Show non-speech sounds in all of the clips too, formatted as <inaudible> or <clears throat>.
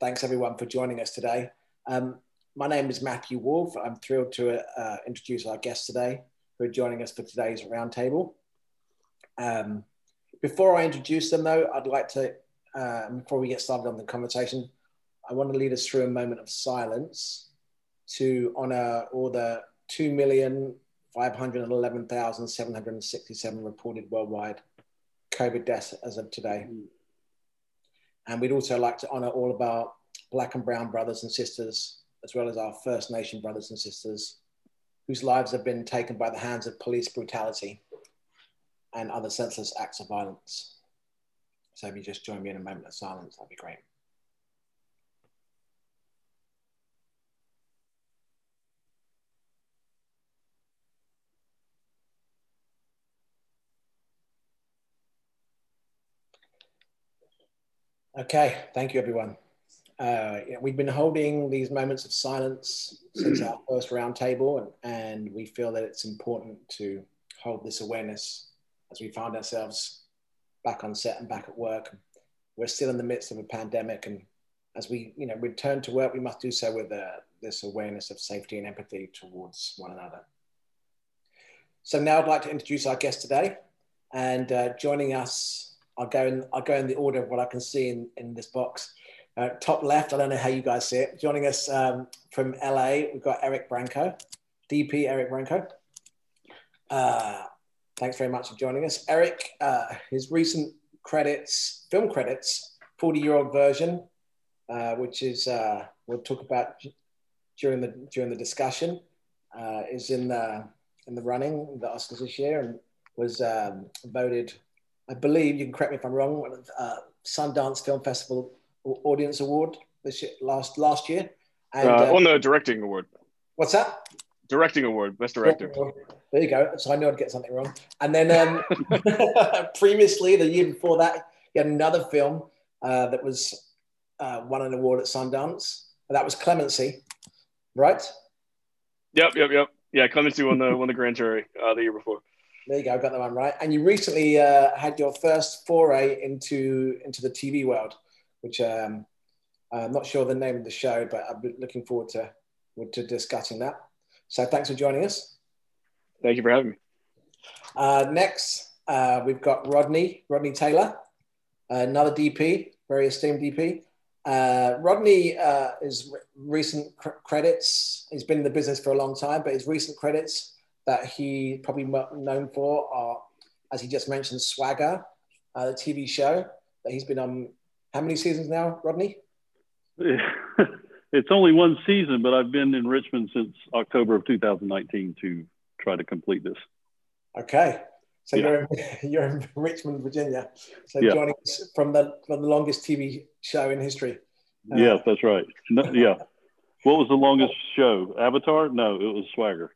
thanks everyone for joining us today. Um, my name is Matthew Wolf. I'm thrilled to uh, introduce our guests today who are joining us for today's roundtable. Um, before I introduce them though, I'd like to, uh, before we get started on the conversation, I want to lead us through a moment of silence to honor all the 2,511,767 reported worldwide COVID deaths as of today. And we'd also like to honor all of our Black and Brown brothers and sisters, as well as our First Nation brothers and sisters, whose lives have been taken by the hands of police brutality and other senseless acts of violence. So if you just join me in a moment of silence, that'd be great. Okay, thank you, everyone. Uh, know, we've been holding these moments of silence since our first roundtable, and, and we feel that it's important to hold this awareness as we find ourselves back on set and back at work. We're still in the midst of a pandemic, and as we, you know, return to work, we must do so with uh, this awareness of safety and empathy towards one another. So now I'd like to introduce our guest today, and uh, joining us I'll go in. I'll go in the order of what I can see in, in this box. Uh, top left, I don't know how you guys see it. Joining us um, from LA, we've got Eric Branco, DP Eric Branco. Uh, thanks very much for joining us, Eric. Uh, his recent credits, film credits, forty-year-old version, uh, which is uh, we'll talk about during the during the discussion, uh, is in the in the running the Oscars this year and was um, voted I believe, you can correct me if I'm wrong, uh, Sundance Film Festival Audience Award this year, last last year. And, uh, uh, on the directing award. What's that? Directing award, best director. There you go. So I knew I'd get something wrong. And then um, <laughs> <laughs> previously, the year before that, he had another film uh, that was uh, won an award at Sundance. And that was Clemency, right? Yep, yep, yep. Yeah, Clemency won the won the grand jury uh, the year before. There you go, I've got that one right. And you recently uh, had your first foray into into the TV world, which um, I'm not sure the name of the show, but I'm looking forward to to discussing that. So thanks for joining us. Thank you for having me. Uh, next, uh, we've got Rodney Rodney Taylor, another DP, very esteemed DP. Uh, Rodney uh, is recent cr- credits. He's been in the business for a long time, but his recent credits that he probably known for are, as he just mentioned, Swagger, uh, the TV show that he's been on. How many seasons now, Rodney? <laughs> it's only one season, but I've been in Richmond since October of 2019 to try to complete this. Okay. So yeah. you're, in, <laughs> you're in Richmond, Virginia. So yeah. joining us from the, from the longest TV show in history. Uh, yes, that's right. No, yeah. What was the longest show? Avatar? No, it was Swagger.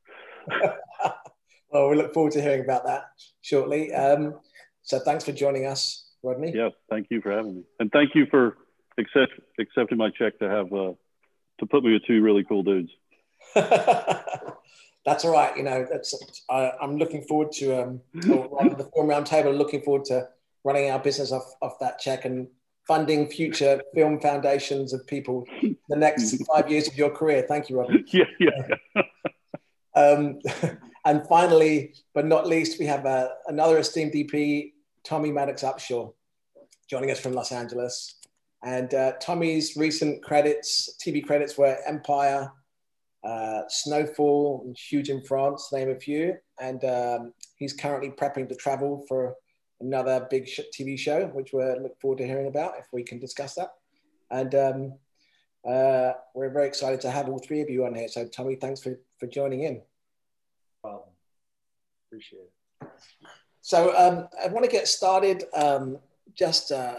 <laughs> well, we look forward to hearing about that shortly. Um, so thanks for joining us, Rodney. Yeah, thank you for having me, and thank you for accept, accepting my check to have uh, to put me with two really cool dudes. <laughs> that's all right. You know, that's I, am looking forward to um, <laughs> the film roundtable. Looking forward to running our business off off that check and funding future film foundations of people the next five years of your career. Thank you, Rodney. Yeah, yeah. Um, <laughs> and finally, but not least, we have uh, another esteemed DP, Tommy Maddox Upshaw, joining us from Los Angeles. And uh, Tommy's recent credits, TV credits were Empire, uh, Snowfall, and Huge in France, name a few. And um, he's currently prepping to travel for another big sh- TV show, which we're look forward to hearing about if we can discuss that. And um, uh, we're very excited to have all three of you on here. So, Tommy, thanks for, for joining in. Problem. Appreciate it. So, um, I want to get started um, just uh,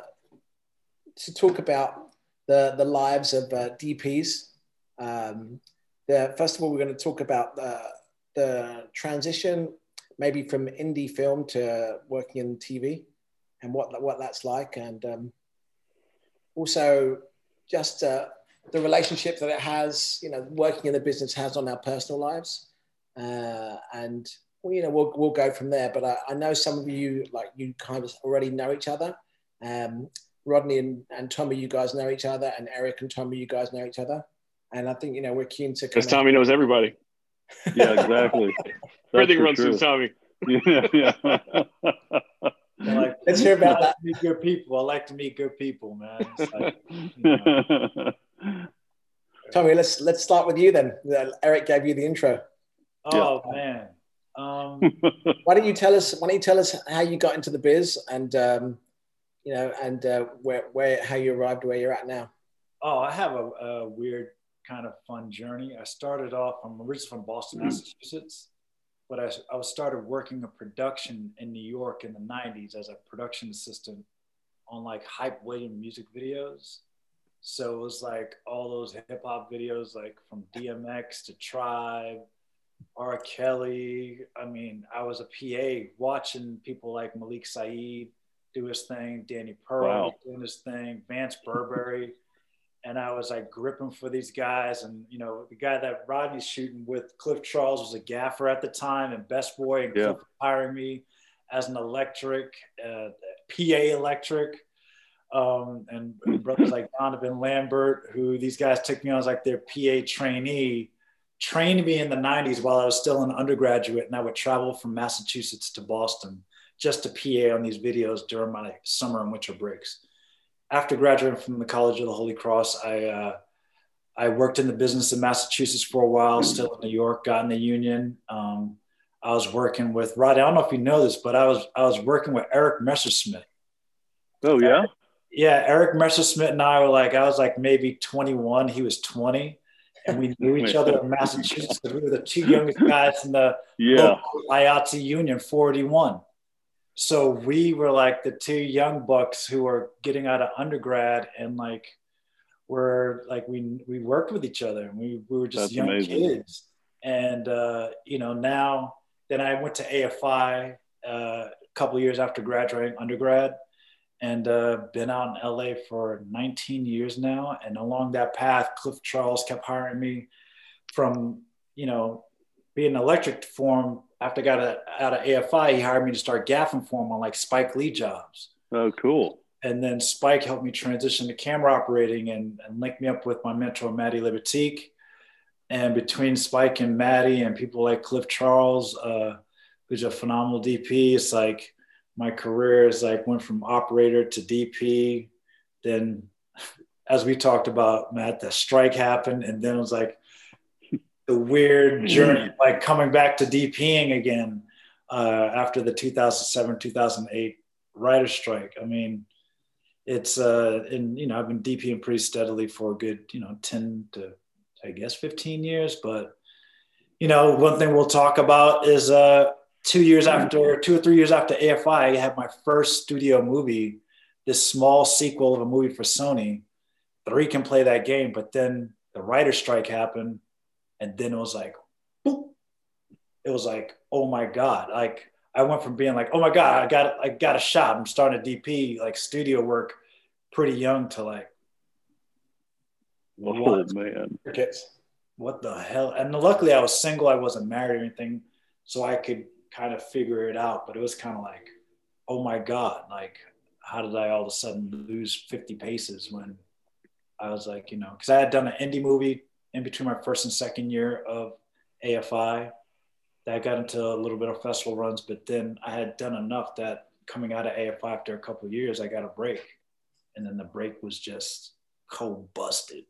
to talk about the, the lives of uh, DPs. Um, the, first of all, we're going to talk about the, the transition, maybe from indie film to working in TV and what, what that's like. And um, also, just uh, the relationship that it has, you know, working in the business has on our personal lives. Uh, and, well, you know, we'll, we'll go from there. But I, I, know some of you, like you kind of already know each other. Um, Rodney and, and Tommy, you guys know each other, and Eric and Tommy, you guys know each other. And I think you know we're keen to. Because Tommy knows everybody. <laughs> Yeah, exactly. <laughs> Everything runs true. through Tommy. <laughs> yeah, yeah. Like, Let's hear about I like that. meet good people. I like to meet good people, man. It's like, you know, Tommy, let's let's start with you then. Uh, Eric gave you the intro. oh man. Um, <laughs> Why don't you tell us? Why don't you tell us how you got into the biz and um, you know and uh, where where how you arrived where you're at now? Oh, I have a, a weird kind of fun journey. I started off, I'm originally from Boston, Massachusetts, but I, I started working a production in New York in the 90s as a production assistant on like hype William music videos. So it was like all those hip hop videos, like from DMX to Tribe, R. Kelly. I mean, I was a PA watching people like Malik Sayeed do his thing, Danny Pearl Wow. doing his thing, Vance Burberry. And I was like gripping for these guys. And, you know, the guy that Rodney's shooting with, Cliff Charles, was a gaffer at the time and Best Boy. And Yeah. Cliff hiring me as an electric, uh, PA electric. Um, and brothers like Donovan Lambert, who these guys took me on as like their PA trainee, trained me in the 90s while I was still an undergraduate. And I would travel from Massachusetts to Boston just to PA on these videos during my summer and winter breaks. After graduating from the College of the Holy Cross, I, uh, I worked in the business in Massachusetts for a while, still in New York, got in the union. Um, I was working with Rod. I don't know if you know this, but I was I was working with Eric Messerschmidt. oh yeah. Yeah, Eric Messerschmidt and I were like, I was like maybe 21, he was 20, and we knew each other in Massachusetts because we were the two youngest guys in the Yeah. IATA Union 41. So we were like the two young bucks who were getting out of undergrad and like we're like we we worked with each other and we, we were just That's young amazing. kids. And uh, you know, now then I went to AFI uh, a couple years after graduating undergrad and uh, been out in LA for 19 years now. And along that path, Cliff Charles kept hiring me from, you know, being an electric form. After I got a, out of AFI, he hired me to start gaffing for him on like Spike Lee jobs. Oh, cool. And then Spike helped me transition to camera operating and, and linked me up with my mentor, Matty Libatique. And between Spike and Maddie and people like Cliff Charles, uh, who's a phenomenal DP, it's like my career is like went from operator to DP. Then, as we talked about, Matt, the strike happened, and then it was like the weird journey, like coming back to DPing again uh, after the 2007 2008 writer strike. I mean, it's uh, and you know I've been DPing pretty steadily for a good you know 10 to I guess 15 years, but you know one thing we'll talk about is uh two years after, two or three years after AFI, I had my first studio movie, this small sequel of a movie for Sony. Three can play that game, but then the writer's strike happened, and then it was like, boop. It was like, oh my god! Like I went from being like, oh my god, I got I got a shot. I'm starting a DP like studio work, pretty young to like, Oh what? man. What the hell? And luckily I was single, I wasn't married or anything, so I could kind of figure it out. But it was kind of like, oh my God, like how did I all of a sudden lose 50 paces when I was like, you know, because I had done an indie movie in between my first and second year of AFI that got into a little bit of festival runs, but then I had done enough that coming out of AFI after a couple of years, I got a break. And then the break was just cold busted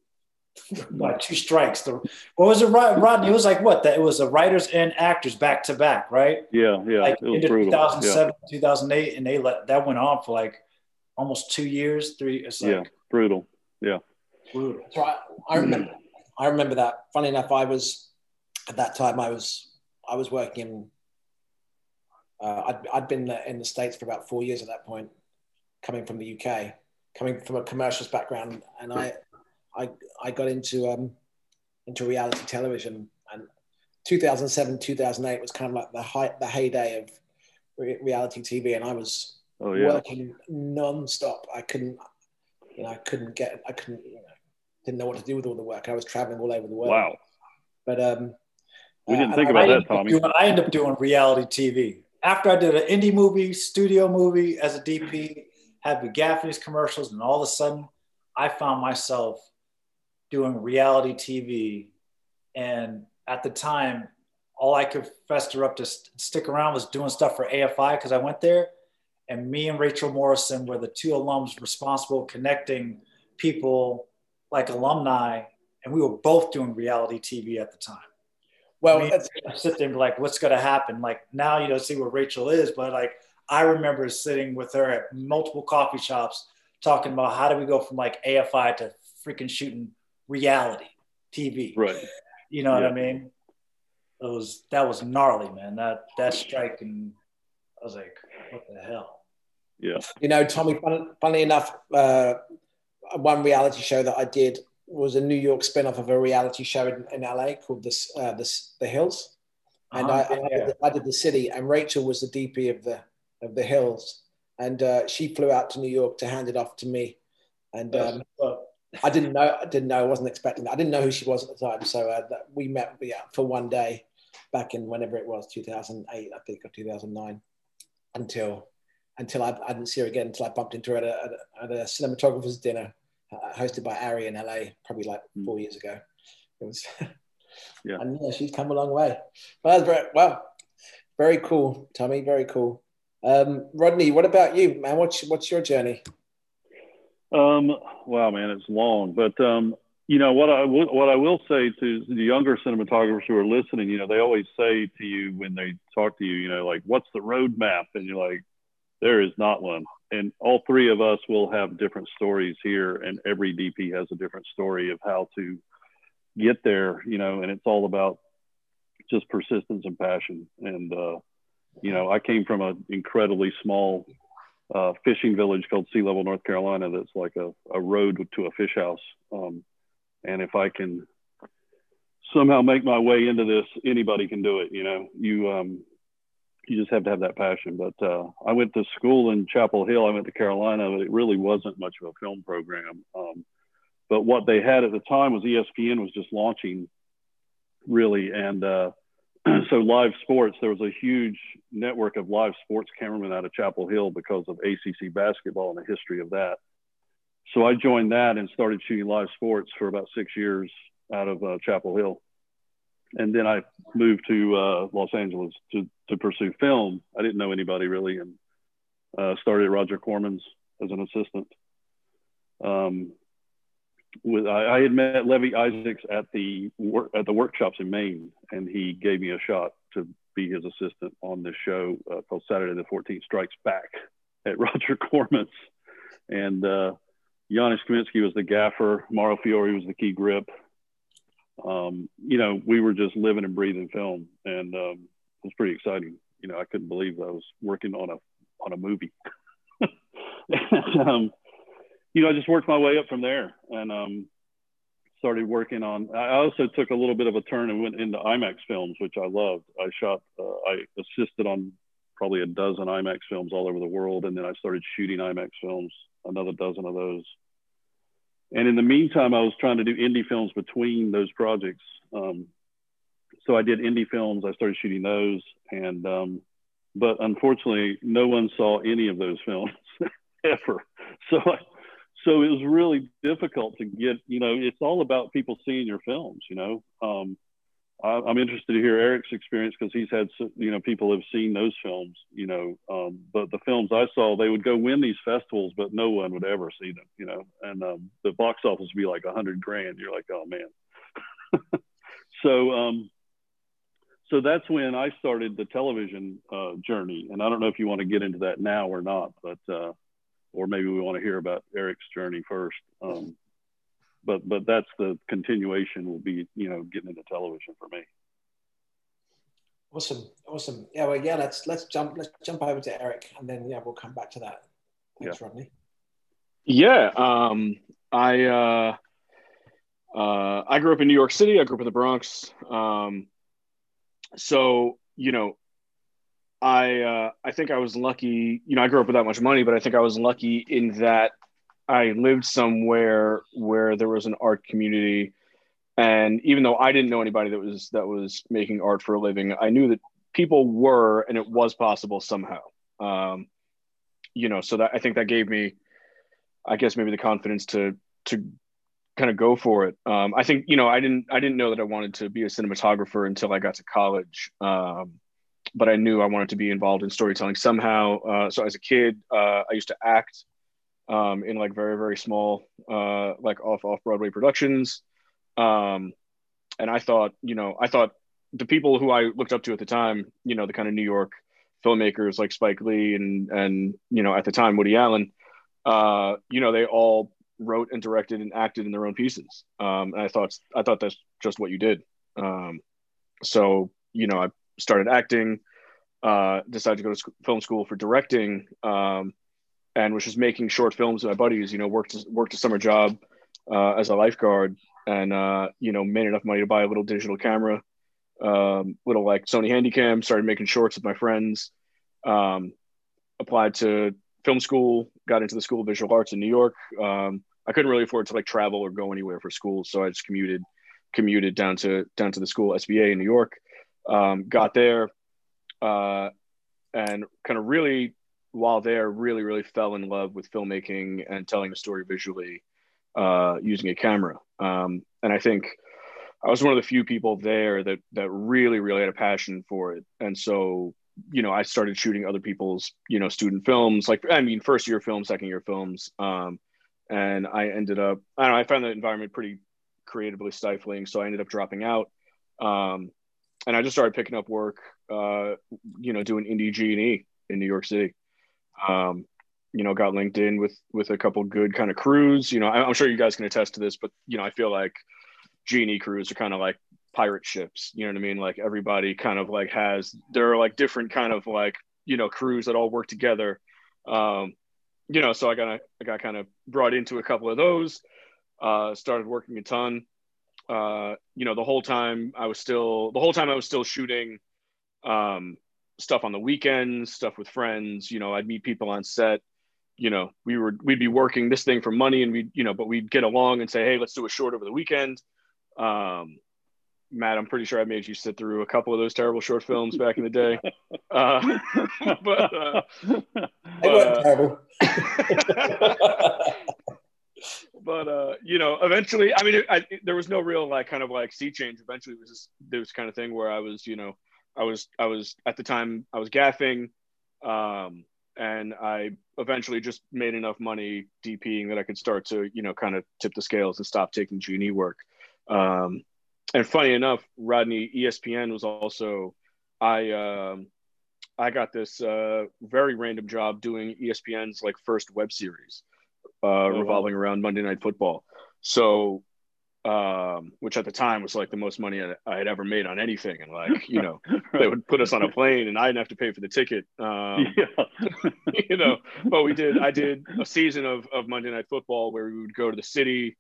<laughs> by two strikes. The what was it, Rodney? It was like what? That it was the writers and actors back to back, right? Yeah, yeah. like it was into brutal. Yeah. 2007, 2008, and they let that went on for like almost two years, three. It's like yeah, brutal. Yeah, brutal. That's right. I remember. I remember that. Funny enough, I was at that time. I was I was working in. Uh, I'd, I'd been in the states for about four years at that point, coming from the UK, coming from a commercials background, and I, I, I got into um, into reality television, and 2007, 2008 was kind of like the height, the heyday of re- reality TV, and I was Oh yeah. working non-stop. I couldn't, you know, I couldn't get, I couldn't, you know, didn't know what to do with all the work. I was traveling all over the world. Wow. But um, We didn't uh, think about I that, Tommy. doing, I ended up doing reality TV after I did an indie movie, studio movie as a DP. had the Gaffney's commercials, and all of a sudden, I found myself doing reality TV. And at the time, all I could fester up to st- stick around was doing stuff for AFI because I went there. And me and Rachel Morrison were the two alums responsible connecting people like alumni. And we were both doing reality TV at the time. Well, I sit there and be like, what's going to happen? Like now you don't see where Rachel is, but like I remember sitting with her at multiple coffee shops talking about how do we go from like AFI to freaking shooting reality TV. Right. You know what I mean? It was that was gnarly, man. That that strike and I was like, what the hell? Yeah. you know, Tommy. Fun, funnily enough, uh, one reality show that I did was a New York spin-off of a reality show in, in LA called this, uh, this, The Hills, and Uh-huh, I, I, did the, I did the city, and Rachel was the DP of the of the Hills, and uh, she flew out to New York to hand it off to me, and um, But I didn't know. I didn't know. I wasn't expecting that. I didn't know who she was at the time. So uh, that we met yeah, for one day back in whenever it was, 2008, I think, or 2009, until until I, I didn't see her again until I bumped into her at a, at a, cinematographer's dinner uh, hosted by ARRI in LA, probably like Mm. four years ago. It was, <laughs> Yeah. <laughs> and yeah, she's come a long way. Well, very well, very cool, Tommy. Very cool. Um, Rodney, what about you, man? What's what's your journey? Um, wow, man, it's long, but um, you know what I will, what I will say to the younger cinematographers who are listening, you know, they always say to you when they talk to you, you know, like, what's the roadmap? And you're like, there is not one. And all three of us will have different stories here, and every DP has a different story of how to get there, you know, and it's all about just persistence and passion. And, uh, you know, I came from an incredibly small uh, fishing village called Sea Level, North Carolina. That's like a, a road to a fish house. Um, and if I can somehow make my way into this, anybody can do it. You know, you um, you just have to have that passion. But uh, I went to school in Chapel Hill. I went to Carolina, but it really wasn't much of a film program. Um, but what they had at the time was ESPN was just launching, really, and uh, <clears throat> so live sports. There was a huge network of live sports cameramen out of Chapel Hill because of ACC basketball and the history of that. So I joined that and started shooting live sports for about six years out of uh, Chapel Hill, and then I moved to uh, Los Angeles to to pursue film. I didn't know anybody really, and uh, started at Roger Corman's as an assistant. Um, with I, I had met Levie Isaacks at the at the workshops in Maine, and he gave me a shot to be his assistant on this show uh, called Saturday the 14th Strikes Back at <laughs> Roger Corman's, and uh, Janusz Kaminski was the gaffer, Mauro Fiore was the key grip. Um, you know, we were just living and breathing film, and um, it was pretty exciting. You know, I couldn't believe I was working on a on a movie. <laughs> um, you know, I just worked my way up from there and um, started working on. I also took a little bit of a turn and went into IMAX films, which I loved. I shot, uh, I assisted on probably a dozen IMAX films all over the world, and then I started shooting IMAX films, another dozen of those. And in the meantime, I was trying to do indie films between those projects. Um, so I did indie films. I started shooting those, and um, but unfortunately, no one saw any of those films <laughs> ever. So, I, so it was really difficult to get. You know, it's all about people seeing your films. You know, um, I, I'm interested to hear Eric's experience because he's had, you know, people have seen those films. You know, um, but the films I saw, they would go win these festivals, but no one would ever see them. You know, and um, the box office would be like a hundred grand. You're like, oh man. <laughs> so. Um, so that's when I started the television uh, journey. And I don't know if you want to get into that now or not, but uh, or maybe we want to hear about Eric's journey first. Um, but but that's the continuation will be you know getting into television for me. Awesome, awesome. Yeah, well, yeah. Let's let's jump let's jump over to Eric, and then yeah, we'll come back to that. Thanks, Rodney. Yeah, um, I uh, uh, I grew up in New York City. I grew up in the Bronx. Um, so you know, I uh, I think I was lucky. You know, I grew up without much money, but I think I was lucky in that I lived somewhere where there was an art community, and even though I didn't know anybody that was that was making art for a living, I knew that people were, and it was possible somehow. Um, you know, so that I think that gave me, I guess maybe the confidence to to kind of go for it. Um, I think you know I didn't I didn't know that I wanted to be a cinematographer until I got to college. Um, but I knew I wanted to be involved in storytelling somehow. Uh, so as a kid, uh, I used to act um, in like very very small uh, like off off Broadway productions. Um, and I thought, you know, I thought the people who I looked up to at the time, you know, the kind of New York filmmakers like Spike Lee and and you know at the time Woody Allen, uh, you know, they all wrote and directed and acted in their own pieces. Um, and I thought I thought that's just what you did. Um, so you know, I started acting, uh, decided to go to sc- film school for directing, um, and was just making short films with my buddies. You know, worked worked a summer job uh, as a lifeguard, and uh, you know, made enough money to buy a little digital camera, um, little like Sony Handycam. Started making shorts with my friends. Um, applied to film school, got into the School of Visual Arts in New York. Um, I couldn't really afford to like travel or go anywhere for school, so I just commuted commuted down to down to the school SVA in New York. Um, got there, uh, and kind of really while there, really really fell in love with filmmaking and telling a story visually uh, using a camera. Um, and I think I was one of the few people there that that really really had a passion for it, and so you know I started shooting other people's you know student films, like I mean first year films, second year films. Um, and I ended up I don't know I found the environment pretty creatively stifling, so I ended up dropping out. Um, and I just started picking up work, uh, you know, doing indie G and E in New York City. Um, you know, got linked in with with a couple good kind of crews. You know, I'm sure you guys can attest to this, but you know, I feel like G and E crews are kind of like pirate ships. You know what I mean? Like everybody kind of like has there are like different kind of like you know crews that all work together. Um, you know, so I got I got kind of brought into a couple of those. Uh, started working a ton. Uh, you know, the whole time I was still the whole time I was still shooting um, stuff on the weekends, stuff with friends. You know, I'd meet people on set. You know, we were we'd be working this thing for money, and we you know, but we'd get along and say, hey, let's do a short over the weekend. Um, Matt, I'm pretty sure I made you sit through a couple of those terrible short films back in the day. <laughs> Uh, <laughs> but uh, They weren't terrible. <laughs> but uh, you know, eventually, I mean, I, there was no real like kind of like sea change. Eventually, it was just this kind of thing where I was, you know, I was, I was at the time I was gaffing, um, and I eventually just made enough money DPing that I could start to, you know, kind of tip the scales and stop taking G&E work. Um, and funny enough, Rodney, ESPN was also, I, um, I got this uh, very random job doing ESPN's like first web series, uh, oh, revolving around Monday Night Football. So, um, which at the time was like the most money I, I had ever made on anything, and like you know, <laughs> right. they would put us on a plane, and I didn't have to pay for the ticket. Um, <laughs> yeah. <laughs> you know, but we did. I did a season of of Monday Night Football where we would go to the city,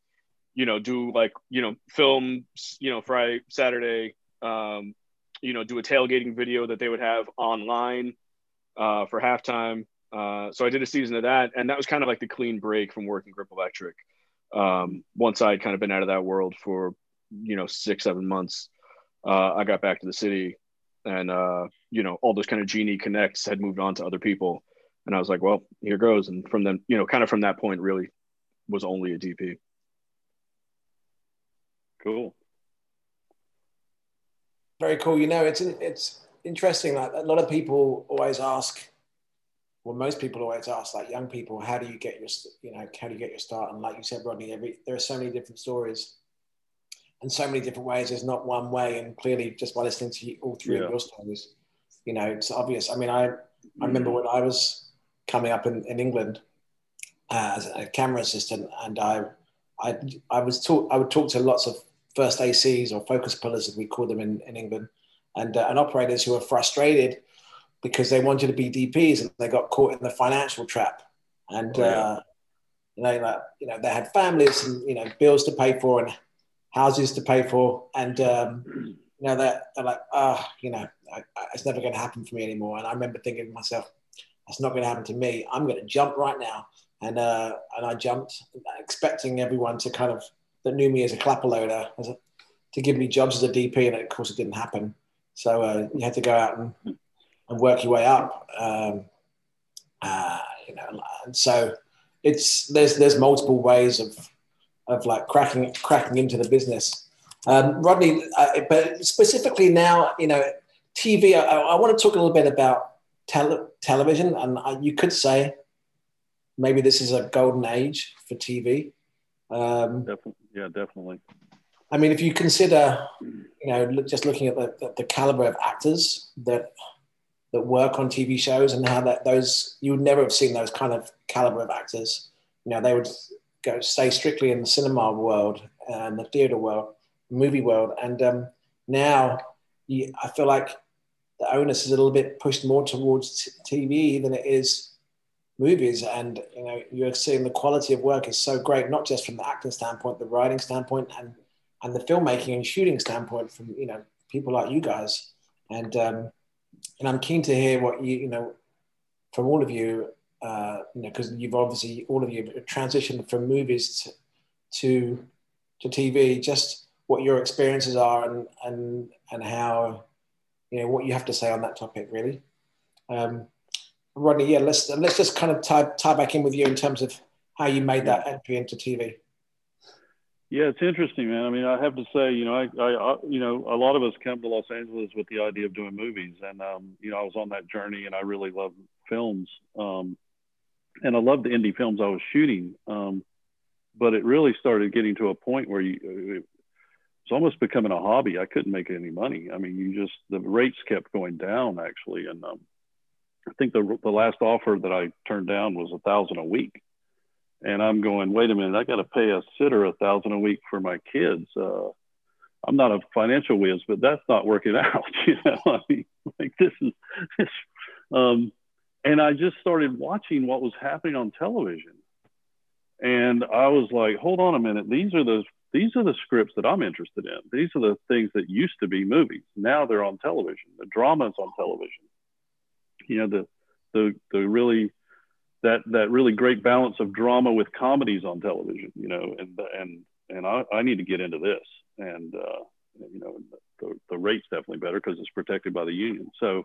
you know, do like you know film, you know, Friday, Saturday. Um, you know, do a tailgating video that they would have online uh, for halftime. Uh, so I did a season of that, and that was kind of like the clean break from working Grip Electric. Um, once I had kind of been out of that world for you know six, seven months, uh, I got back to the city, and uh, you know all those kind of G&E connects had moved on to other people, and I was like, well, here goes. And from then, you know, kind of from that point, really was only a DP. Cool very cool. You know, it's it's interesting. Like a lot of people always ask, well, most people always ask, like young people, how do you get your, you know, how do you get your start? And like you said, Rodney, every there are so many different stories, and so many different ways. There's not one way. And clearly, just by listening to you, all three yeah. of your stories, you know, it's obvious. I mean, I I remember when I was coming up in, in England uh, as a camera assistant, and I I I was taught I would talk to lots of first ACs or focus pullers, as we call them in, in England, and, uh, and operators who were frustrated because they wanted to be DPs and they got caught in the financial trap. And, oh, yeah. uh, you know, like, you know, they had families and, you know, bills to pay for and houses to pay for. And, um, you know, they're, they're like, ah, oh, you know, I, I, it's never going to happen for me anymore. And I remember thinking to myself, that's not going to happen to me. I'm going to jump right now. And, uh, and I jumped, expecting everyone to kind of that knew me as a clapper loader as a, to give me jobs as a DP, and of course it didn't happen. So uh, you had to go out and, and work your way up. Um, Uh, you know, and so it's there's there's multiple ways of of like cracking cracking into the business. Um, Rodney, uh, but specifically now, you know, TV. I, I, want to talk a little bit about tele- television, and I, you could say maybe this is a golden age for TV. Um, definitely, yeah, definitely. I mean, if you consider, you know, just looking at the, the, the, caliber of actors that that work on TV shows and how that those you would never have seen those kind of caliber of actors. You know, they would go stay strictly in the cinema world and the theater world, movie world, and um, now you, I feel like the onus is a little bit pushed more towards t- TV than it is movies. And you know, you're seeing the quality of work is so great, not just from the acting standpoint, the writing standpoint, and and the filmmaking and shooting standpoint from you know people like you guys. And um, and I'm keen to hear what you you know from all of you. Uh, you know, because you've obviously all of you transitioned from movies to, to to TV. Just what your experiences are and and and how you know what you have to say on that topic, really. Um, Rodney, yeah, let's let's just kind of tie tie back in with you in terms of how you made that entry into TV. Yeah, it's interesting, man. I mean, I have to say, you know, I, I, you know, a lot of us come to Los Angeles with the idea of doing movies, and um, you know, I was on that journey, and I really love films, um, and I loved the indie films I was shooting. Um, but it really started getting to a point where you, it's almost becoming a hobby. I couldn't make any money. I mean, you just the rates kept going down actually, and um, I think the the last offer that I turned down was a thousand a week, and I'm going, wait a minute, I got to pay a sitter a thousand a week for my kids. Uh, I'm not a financial whiz, but that's not working <laughs> out. You know, I mean, like this is, this, um, and I just started watching what was happening on television, and I was like, hold on a minute, these are the these are the scripts that I'm interested in. These are the things that used to be movies. Now they're on television. The drama's on television. You know, the the the really that that really great balance of drama with comedies on television. You know, and and and I, I need to get into this. And uh, you know, the, the rate's definitely better because it's protected by the union. So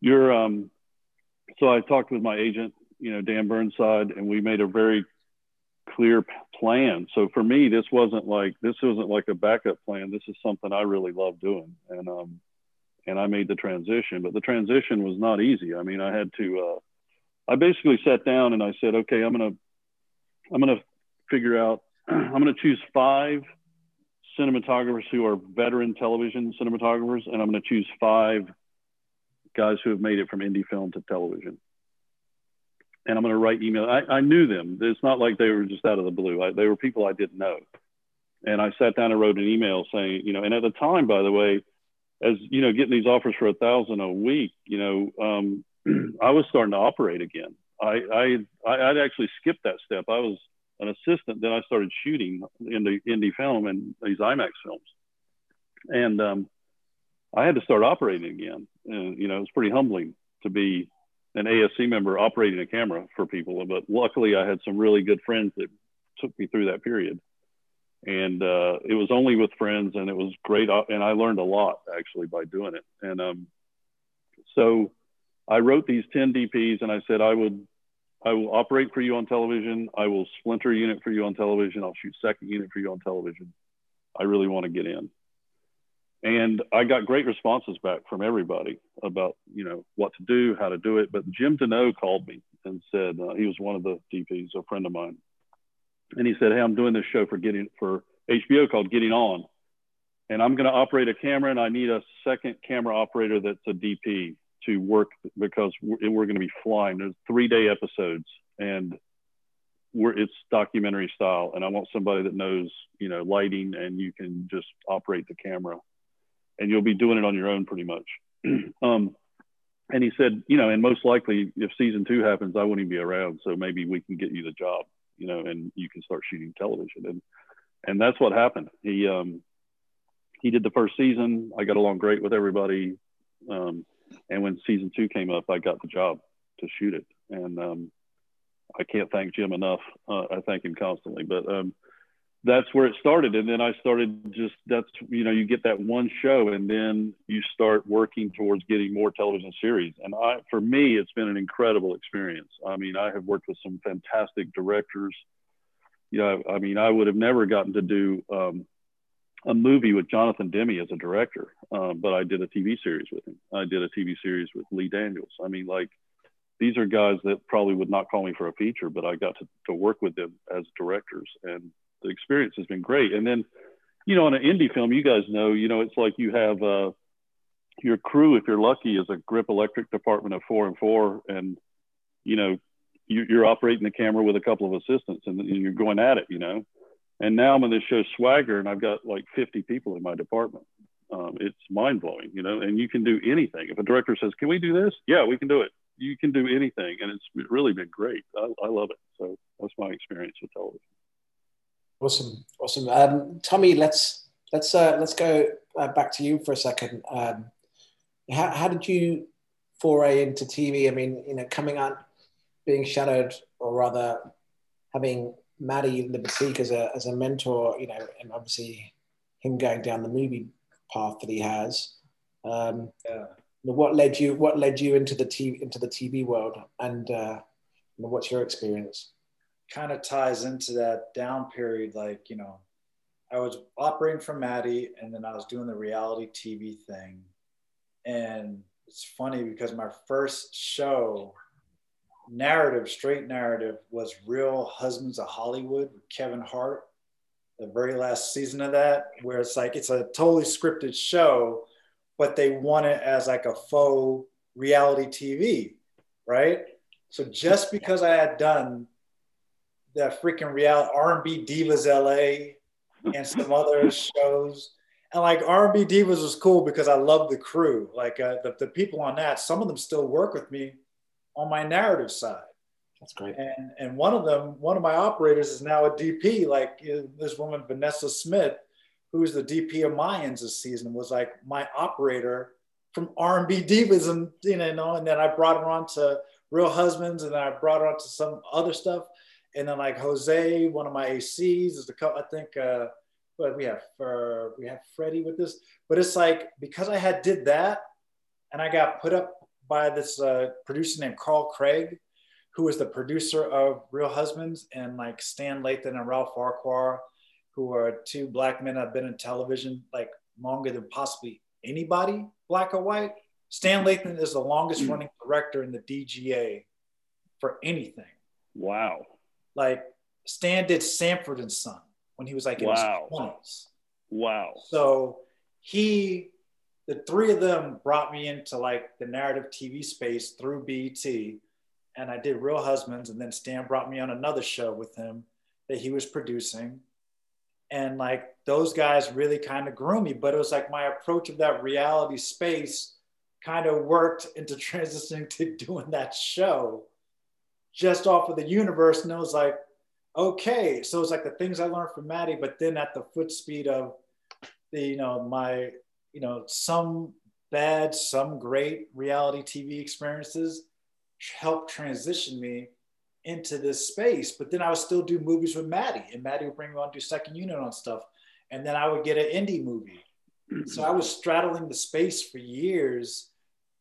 you're um, so I talked with my agent, you know, Dan Burnside, and we made a very clear plan. So for me, this wasn't like this wasn't like a backup plan. This is something I really love doing, and um, and I made the transition. But the transition was not easy. I mean, I had to. Uh, I basically sat down and I said, okay, I'm gonna, I'm gonna figure out. <clears throat> I'm gonna choose five cinematographers who are veteran television cinematographers, and I'm gonna choose five guys who have made it from indie film to television and I'm to write email. I, I knew them. It's not like they were just out of the blue. I, they were people I didn't know. And I sat down and wrote an email saying, you know, and at the time, by the way, as you know, getting these offers for a thousand a week, you know, um, <clears throat> I was starting to operate again. I, I, I'd actually skipped that step. I was an assistant. Then I started shooting in the indie film and these IMAX films. And um, I had to start operating again. And, you know, it was pretty humbling to be an ASC member operating a camera for people. But luckily, I had some really good friends that took me through that period. And uh, it was only with friends, and it was great. Uh, and I learned a lot actually by doing it. And um, so I wrote these 10 DPs, and I said, I would, I will operate for you on television. I will splinter unit for you on television. I'll shoot second unit for you on television. I really want to get in and I got great responses back from everybody about you know what to do, how to do it. But Jim Denault called me and said uh, he was one of the DPs, a friend of mine, and he said, "Hey, I'm doing this show for getting for HBO called Getting On, and I'm going to operate a camera, and I need a second camera operator that's a DP to work because we're, we're going to be flying. There's three day episodes, and we're it's documentary style, and I want somebody that knows you know lighting, and you can just operate the camera." and you'll be doing it on your own pretty much. <clears throat> um, and he said, you know, and most likely if season two happens, I won't even be around. So maybe we can get you the job, you know, and you can start shooting television. And, and that's what happened. He, um, he did the first season. I got along great with everybody. Um, and when season two came up, I got the job to shoot it. And, um, I can't thank Jim enough. Uh, I thank him constantly, but, um, that's where it started. And then I started just that's you know you get that one show and then you start working towards getting more television series. And I for me it's been an incredible experience. I mean I have worked with some fantastic directors. you Yeah, I mean I would have never gotten to do um, a movie with Jonathan Demme as a director, um, but I did a TV series with him. I did a TV series with Lee Daniels. I mean like these are guys that probably would not call me for a feature, but I got to, to work with them as directors and the experience has been great. And then, you know, on an indie film, you guys know, you know, it's like you have uh, your crew, if you're lucky, is a grip electric department of four and four, and you know, you, you're operating the camera with a couple of assistants, and you're going at it, you know. And now I'm in this show Swagger, and I've got like 50 people in my department. Um, it's mind blowing, you know. And you can do anything. If a director says, "Can we do this?" Yeah, we can do it. You can do anything, and it's really been great. I, I love it. So that's my experience with television. Awesome, awesome. Um, Tommy, let's let's uh, let's go uh, back to you for a second. Um, how, how did you foray into TV? I mean, you know, coming out, being shadowed, or rather, having Matty Libatique as a as a mentor, you know, and obviously him going down the movie path that he has. Um, yeah. What led you? What led you into the TV into the TV world, and uh, what's your experience? kind of ties into that down period. Like, you know, I was operating for Matty and then I was doing the reality TV thing. And it's funny because my first show, narrative, straight narrative, was Real Husbands of Hollywood with Kevin Hart. The very last season of that, where it's like it's a totally scripted show, but they want it as like a faux reality TV, right? So just because I had done that freaking reality R&B Divas LA and some other <laughs> shows. And like R&B Divas was cool because I love the crew. Like uh, the, the people on that, some of them still work with me on my narrative side. That's great. And and one of them, one of my operators is now a DP. Like this woman Vanessa Smith, who's the DP of Mayans this season, was like my operator from R&B Divas, and you know, and then I brought her on to Real Husbands, and then I brought her on to some other stuff and then like Jose, one of my ACs is the couple. I think uh, but we have for we have Freddie with this, but it's like because I had did that, and I got put up by this uh, producer named Carl Craig, who was the producer of Real Husbands, and like Stan Lathan and Ralph Farquhar, who are two black men that have been in television like longer than possibly anybody, black or white. Stan Lathan is the longest running director in the DGA for anything. Wow. Like Stan did Sanford and Son when he was like in wow. his 20s. Wow. So he, the three of them brought me into like the narrative TV space through BET. And I did Real Husbands. And then Stan brought me on another show with him that he was producing. And like those guys really kind of grew me. But it was like my approach of that reality space kind of worked into <laughs> transitioning to doing that show just off of the universe. And it was like, okay. So it's like the things I learned from Matty, but then at the foot speed of the, you know, my, you know, some bad, some great reality TV experiences helped transition me into this space. But then I would still do movies with Matty, and Matty would bring me on to do second unit on stuff. And then I would get an indie movie. Mm-hmm. So I was straddling the space for years,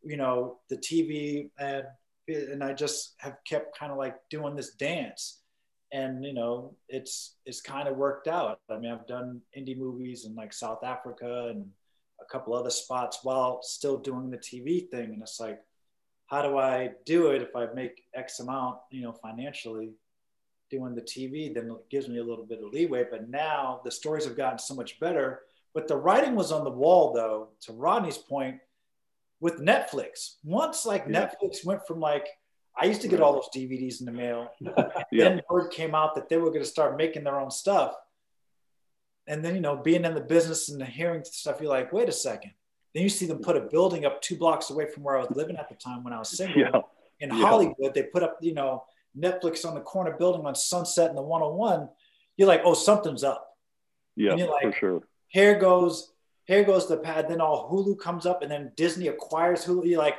you know, the TV and and I just have kept kind of like doing this dance. And you know, it's it's kind of worked out. I mean, I've done indie movies in like South Africa and couple other spots while still doing the TV thing. And it's like, how do I do it if I make X amount, you know, financially doing the TV, then it gives me a little bit of leeway. But now the stories have gotten so much better. But the writing was on the wall though, to Rodney's point, with Netflix. Once like yeah. Netflix went from like I used to get all those DVDs in the mail. <laughs> yeah. Then word came out that they were going to start making their own stuff. And then you know, being in the business and hearing stuff, you're like, wait a second. Then you see them put a building up two blocks away from where I was living at the time when I was single yeah. in Hollywood. They put up, you know, Netflix on the corner building on Sunset and the 101. You're like, oh, something's up. Yeah, and you're like, for sure. Here goes here goes the pad. Then all Hulu comes up, and then Disney acquires Hulu. You're like,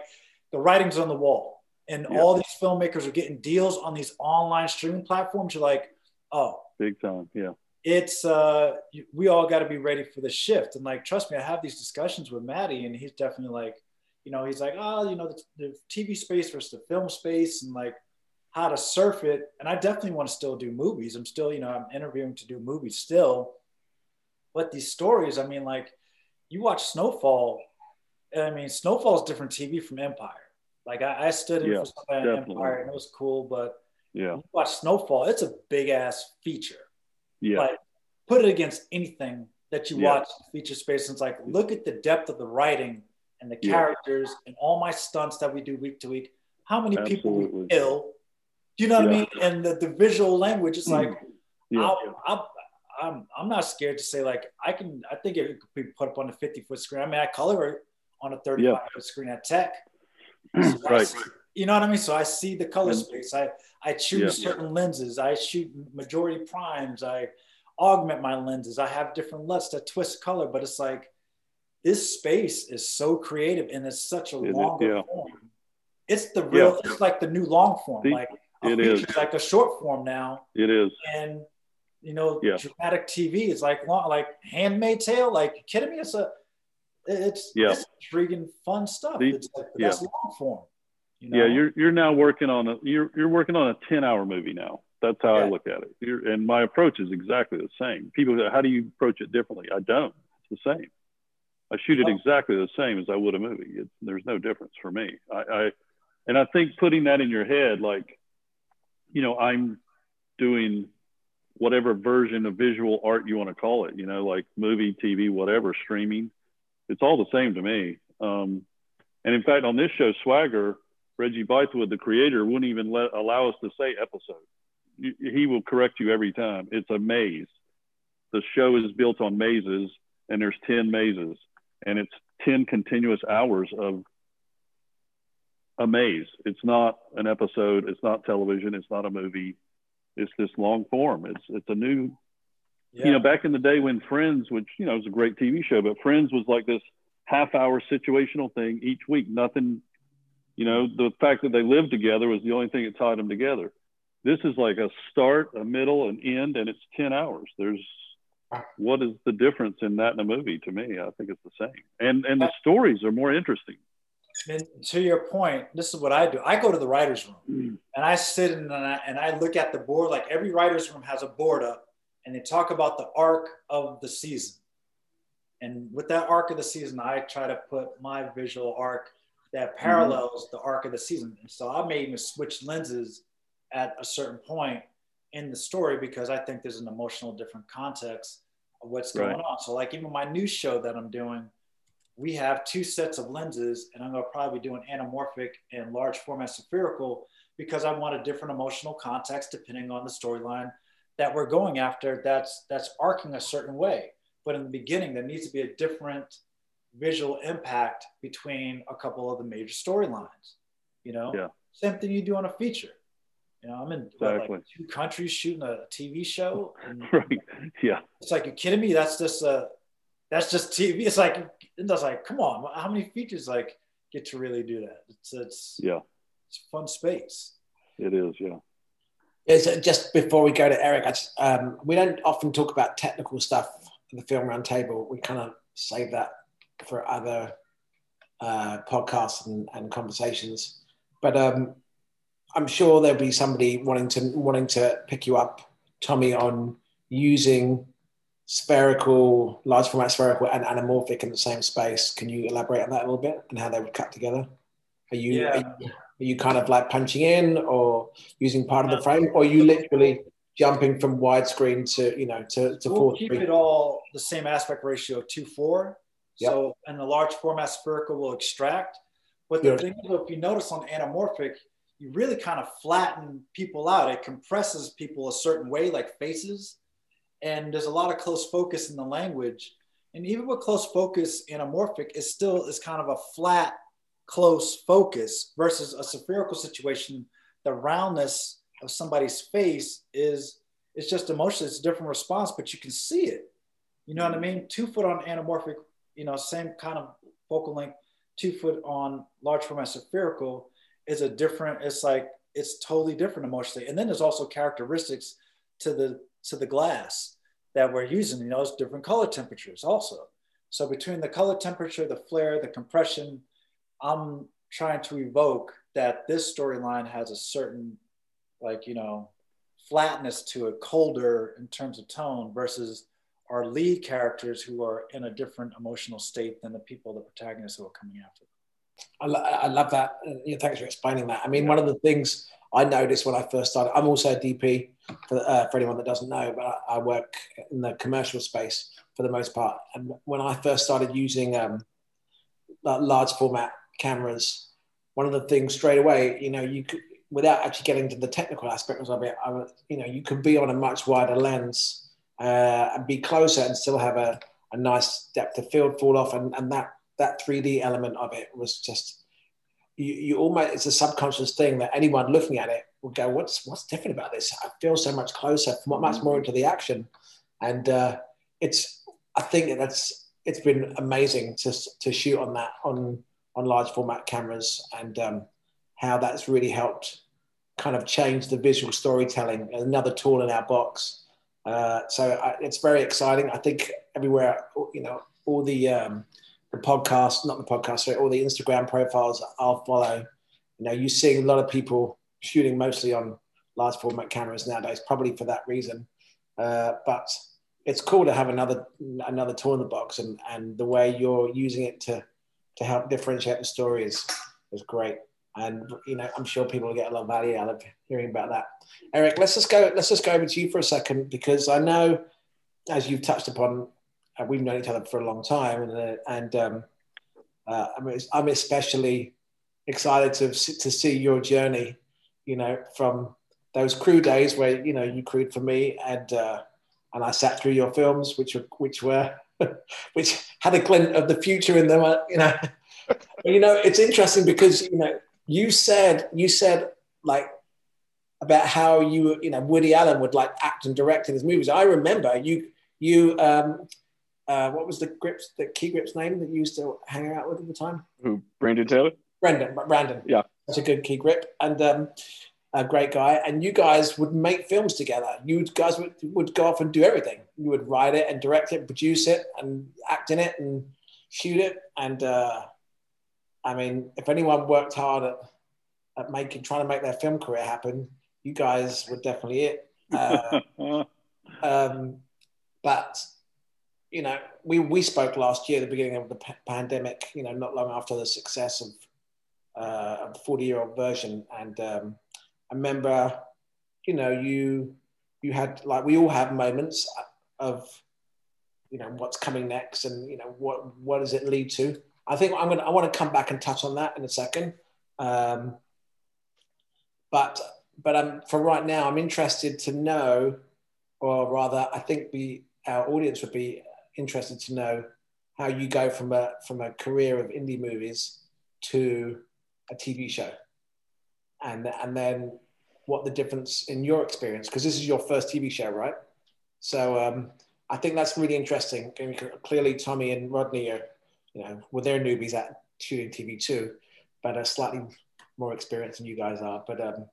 the writing's on the wall, and yeah. all these filmmakers are getting deals on these online streaming platforms. You're like, oh, big time, yeah. It's uh, we all got to be ready for the shift. And like, trust me, I have these discussions with Matty, and he's definitely like, you know, he's like, oh, you know, the, the TV space versus the film space, and like how to surf it. And I definitely want to still do movies. I'm still, you know, I'm interviewing to do movies still. But these stories, I mean, like, you watch Snowfall. And i mean, Snowfall is different TV from Empire. Like I, I stood in yeah, for something Empire, and it was cool, but yeah, watch Snowfall. It's a big ass feature yeah. Like put it against anything that you yeah. watch feature space. And it's like, look at the depth of the writing and the characters yeah. and all my stunts that we do week to week. How many Absolutely. people we kill? Do you know what yeah. I mean? And the, the visual language is like, mm-hmm. yeah. I'll, I'll, I'm, I'm not scared to say like I can I think it could be put up on a 50 foot screen. I mean I color it on a 35 foot screen at tech. Mm-hmm. So right. You know what I mean? So I see the color space. I I choose yeah. certain lenses. I shoot majority primes. I augment my lenses. I have different LUTs that twist color, but it's like this space is so creative and it's such a longer yeah. form. It's the real. Yeah. It's like the new long form. The, like it is like a short form now. It is. And you know, yeah. dramatic TV is like long, like Handmaid's Tale. Like, you kidding me? It's a, it's, yeah. it's intriguing, fun stuff. The, it's like, yeah. that's long form. You know? Yeah, you're you're now working on a you're you're working on a ten hour movie now. That's how yeah. I look at it. You're, and my approach is exactly the same. People go, how do you approach it differently? I don't. It's the same. I shoot it oh. exactly the same as I would a movie. It's, there's no difference for me. I, I and I think putting that in your head, like, you know, I'm doing whatever version of visual art you want to call it, you know, like movie, TV, whatever, streaming. It's all the same to me. Um, and in fact, on this show, Swagger, Reggie Bythewood, the creator, wouldn't even let, allow us to say episode. He will correct you every time. It's a maze. The show is built on mazes, and there's 10 mazes, and it's 10 continuous hours of a maze. It's not an episode. It's not television. It's not a movie. It's this long form. It's it's a new, yeah. you know, back in the day when Friends, which you know was a great TV show, but Friends was like this half hour situational thing each week. Nothing you know, the fact that they lived together was the only thing that tied them together. This is like a start, a middle, an end, and it's 10 hours. There's what is the difference in that in a movie to me? I think it's the same. And and the stories are more interesting. And to your point, this is what I do. I go to the writer's room mm. and I sit and I, and I look at the board. Like every writer's room has a board up and they talk about the arc of the season. And with that arc of the season, I try to put my visual arc that mm-hmm. parallels mm-hmm. the arc of the season. And so I may even switch lenses at a certain point in the story because I think there's an emotional different context of what's going right. on. So like even my new show that I'm doing, we have two sets of lenses and I'm gonna probably be doing anamorphic and large format spherical because I want a different emotional context depending on the storyline that we're going after that's that's arcing a certain way. But in the beginning, there needs to be a different visual impact between a couple of the major storylines. You know, yeah. same thing you do on a feature. You know, I'm in exactly. what, like two countries shooting a TV show. <laughs> right. Yeah. It's like, you kidding me? That's just uh that's just TV. It's like it's like, come on, how many features like get to really do that? It's it's yeah, it's fun space. It is, yeah. Is just before we go to Eric, just, um, we don't often talk about technical stuff in the film roundtable. We kind of save that for other uh, podcasts and, and, conversations. But um, I'm sure there'll be somebody wanting to wanting to pick you up, Tommy, on using spherical, large format spherical, and anamorphic in the same space. Can you elaborate on that a little bit and how they would cut together? Are you, yeah. are you, are you kind of like punching in or using part of the frame, or you literally jumping from widescreen to you know to to we'll keep it all the same aspect ratio two four Yep. So, and the large format spherical will extract. But the thing is, if you notice on anamorphic, you really kind of flatten people out. It compresses people a certain way, like faces. And there's a lot of close focus in the language. And even with close focus, anamorphic is still is kind of a flat, close focus versus a spherical situation. The roundness of somebody's face is it's just emotion. It's a different response, but you can see it. You know what I mm-hmm. mean? Two foot on anamorphic you know, same kind of focal length, two foot on large format spherical is a different, it's like, it's totally different emotionally. And then there's also characteristics to the, to the glass that we're using, you know, is different color temperatures also. So between the color temperature, the flare, the compression, I'm trying to evoke that this storyline has a certain, like, you know, flatness to it, colder in terms of tone versus our lead characters who are in a different emotional state than the people, the protagonists who are coming after. I, lo- I love that. Yeah, thanks for explaining that. I mean, yeah. one of the things I noticed when I first started, I'm also a DP for, uh, for anyone that doesn't know, but I, I, work in the commercial space for the most part. And when I first started using um, large format cameras, one of the things straight away, you know, you could, without actually getting to the technical aspects of it, I you know, you could be on a much wider lens uh, and be closer and still have a, a nice depth of field fall off. And, and that, that 3D element of it was just, you, you almost, it's a subconscious thing that anyone looking at it will go, what's, what's different about this? I feel so much closer, much more into the action. And uh, it's, I think that's, it's been amazing to, to shoot on that, on, on large format cameras and um, how that's really helped kind of change the visual storytelling. Another tool in our box. Uh, so I, it's very exciting. I think everywhere, you know, all the um, the podcast, not the podcast, sorry, all the Instagram profiles I'll follow. You know, you see a lot of people shooting mostly on large format cameras nowadays, probably for that reason. Uh, but it's cool to have another another tool in the box, and and the way you're using it to to help differentiate the story is, is great. And you know, I'm sure people will get a lot of value out of hearing about that. Eric, let's just go. Let's just go over to you for a second because I know, as you've touched upon, uh, we've known each other for a long time, and uh, and um, uh, I mean, I'm especially excited to to see your journey. You know, from those crew days where you know you crewed for me, and uh, and I sat through your films, which were which were <laughs> which had a glint of the future in them. Uh, you know, <laughs> you know, it's interesting because you know you said you said like about how you you know Woody Allen would like act and direct in his movies. I remember you you um, uh, what was the grips the key grips name that you used to hang out with at the time? Who Brandon Taylor? Brandon Brandon. Yeah, that's a good key grip and. Um, a great guy, and you guys would make films together. You guys would, would go off and do everything. You would write it and direct it, produce it, and act in it, and shoot it. And uh, I mean, if anyone worked hard at, at making trying to make their film career happen, you guys were definitely it. <laughs> Uh, um, but you know, we we spoke last year, the beginning of the p- pandemic. You know, not long after the success of uh, of the forty year old version, and um, I remember, you know, you you had like we all have moments of, you know, what's coming next, and you know what what does it lead to. I think I'm gonna I want to come back and touch on that in a second. Um, but but um, for right now, I'm interested to know, or rather, I think the our audience would be interested to know how you go from a from a career of indie movies to a TV show and and then what the difference in your experience because this is your first TV show, right? So um, I think that's really interesting. Clearly, Tommy and Rodney are, you know, well, they're newbies at shooting TV too, but are slightly more experienced than you guys are. But um,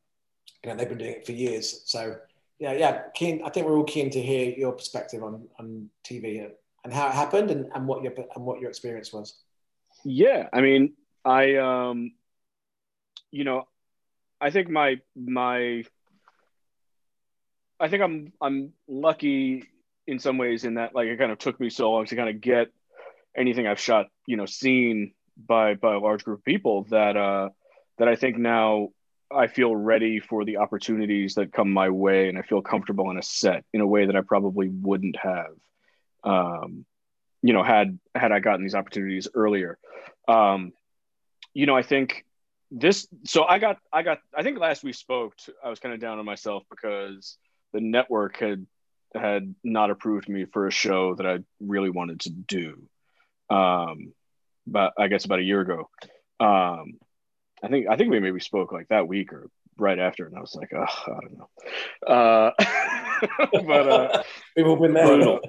you know, they've been doing it for years. So yeah, yeah, keen. I think we're all keen to hear your perspective on on TV and how it happened and, and what your and what your experience was. Yeah, I mean, I um, you know, I think my my I think I'm I'm lucky in some ways in that like it kind of took me so long to kind of get anything I've shot, you know, seen by by a large group of people that uh that I think now I feel ready for the opportunities that come my way and I feel comfortable on a set in a way that I probably wouldn't have um you know had had I gotten these opportunities earlier. Um you know, I think this so i got i got i think last we spoke i was kind of down on myself because the network had had not approved me for a show that i really wanted to do um but i guess about a year ago. Um i think i think we maybe spoke like that week or right after and i was like oh i don't know. Uh <laughs> but uh we've all been there. Brutal.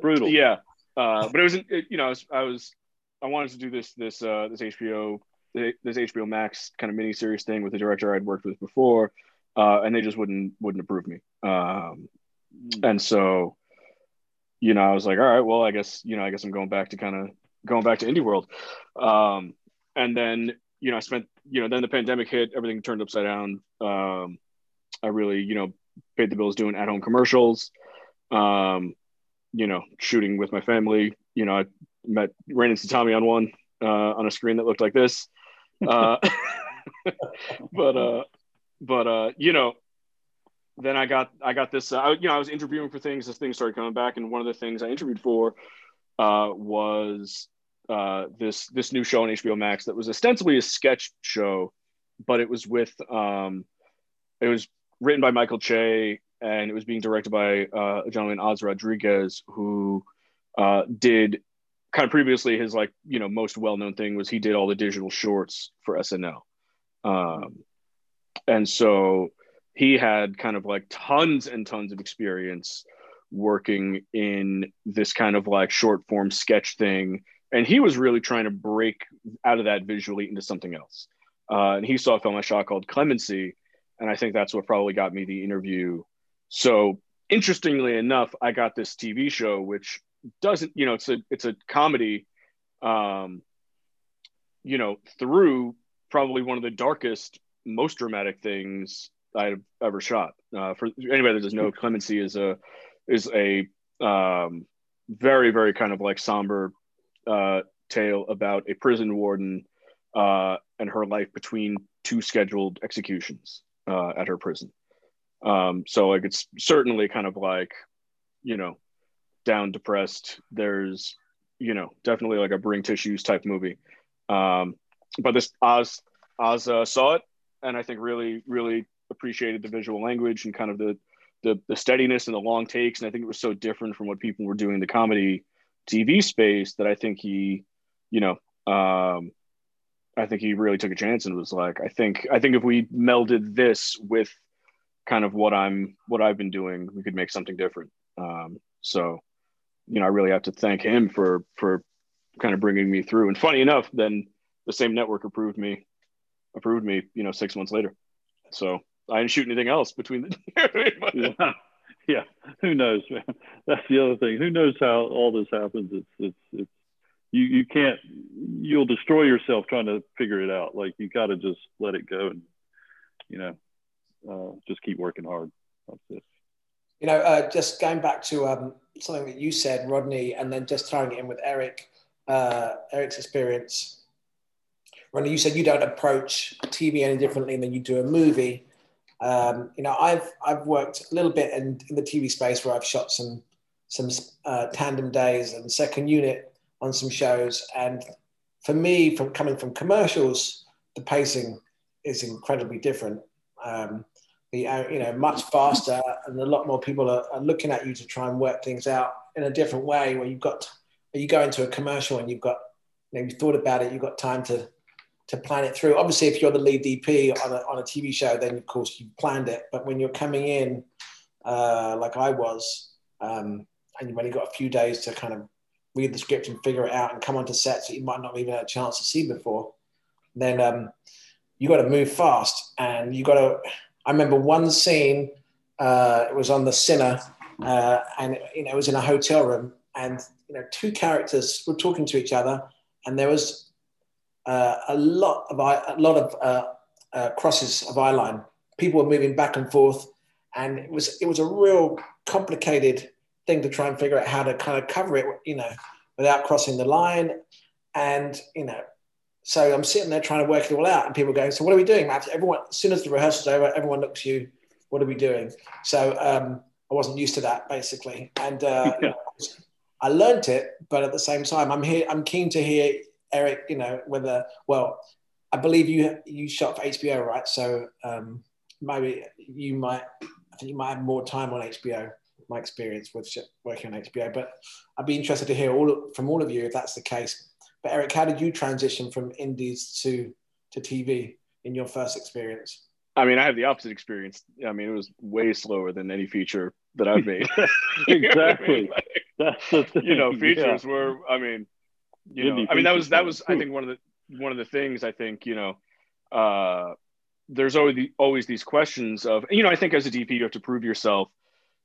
Brutal. Yeah. Uh but it was it, you know I was, I was i wanted to do this this uh this hbo this HBO Max kind of mini series thing with the director I'd worked with before, uh, and they just wouldn't wouldn't approve me. Um, mm. and so, you know, I was like, all right, well, I guess, you know, I guess I'm going back to kind of going back to indie world. Um, and then, you know, I spent, you know, then the pandemic hit, everything turned upside down. Um, I really, you know, paid the bills doing at home commercials, um, you know, shooting with my family. You know, I met, ran into Tommy on one uh, on a screen that looked like this. Uh, <laughs> but, uh, but, uh, you know, then I got I got this. Uh, you know, I was interviewing for things as things started coming back, and one of the things I interviewed for uh, was uh, this this new show on HBO Max that was ostensibly a sketch show, but it was with um, it was written by Michael Che and it was being directed by uh, a gentleman Oz Rodriguez who uh, did kind of previously his like you know most well known thing was he did all the digital shorts for SNL, um, and so he had kind of like tons and tons of experience working in this kind of like short form sketch thing and he was really trying to break out of that visually into something else. Uh, and he saw a film i shot called clemency and i think that's what probably got me the interview. So interestingly enough i got this tv show which doesn't you know it's a it's a comedy um you know through probably one of the darkest most dramatic things I've ever shot. Uh, for anybody that doesn't know, Clemency is a is a um, very very kind of like somber uh, tale about a prison warden uh, and her life between two scheduled executions uh, at her prison. Um, so like it's certainly kind of like you know down depressed. There's you know definitely like a bring tissues type movie. Um, but this Oz Oz uh, saw it and I think really really appreciated the visual language and kind of the, the the steadiness and the long takes. And I think it was so different from what people were doing in the comedy TV space that I think he, you know, um, I think he really took a chance and was like, I think I think if we melded this with kind of what I'm what I've been doing, we could make something different. Um, so, you know, I really have to thank him for for kind of bringing me through. And funny enough, then the same network approved me approved me, you know, six months later. So I didn't shoot anything else between the. <laughs> yeah. <laughs> yeah, who knows, man? <laughs> That's the other thing. Who knows how all this happens? It's it's it's you you can't you'll destroy yourself trying to figure it out. Like you got to just let it go and you know uh, just keep working hard. That's it. You know, uh, just going back to um, something that you said, Rodney, and then just throwing it in with Eric, uh, Eric's experience. Rodney, you said you don't approach TV any differently than you do a movie. Um, you know, I've I've worked a little bit in, in the TV space where I've shot some some uh, tandem days and second unit on some shows, and for me, from coming from commercials, the pacing is incredibly different. Um, the uh, you know much faster, and a lot more people are, are, looking at you to try and work things out in a different way. Where you've got you go into a commercial and you've got you know you thought about it, you've got time to to plan it through. Obviously, if you're the lead DP on a, on a TV show, then of course you planned it. But when you're coming in, uh, like I was, um, and you've only got a few days to kind of read the script and figure it out and come onto sets that you might not even had a chance to see before, then um, you got to move fast. And you got to, I remember one scene, uh, it was on the Sinner, uh, and you know, it was in a hotel room, and you know, two characters were talking to each other, and there was uh, a lot of a lot of uh, uh, crosses of eye line. People were moving back and forth, and it was it was a real complicated thing to try and figure out how to kind of cover it, you know, without crossing the line. And you know, so I'm sitting there trying to work it all out, and people going, "So what are we doing, Matt?" Everyone, as soon as the rehearsal's over, everyone looks at you. What are we doing? So um, I wasn't used to that basically, and uh, <laughs> yeah. I learned it. But at the same time, I'm here. I'm keen to hear Eric, you know, whether well, I believe you you shot for HBO, right? So um, maybe you might I think you might have more time on HBO. My experience with working on HBO, but I'd be interested to hear all from all of you if that's the case. But Eric, how did you transition from indies to to TV in your first experience? I mean, I have the opposite experience. I mean, it was way slower than any feature that I've made. <laughs> <laughs> exactly. I mean? like, That's the thing. You know, features yeah. were. I mean, you know, I mean, that was that was I think one of the one of the things I think you know. Uh, there's always the, always these questions of you know I think as a DP you have to prove yourself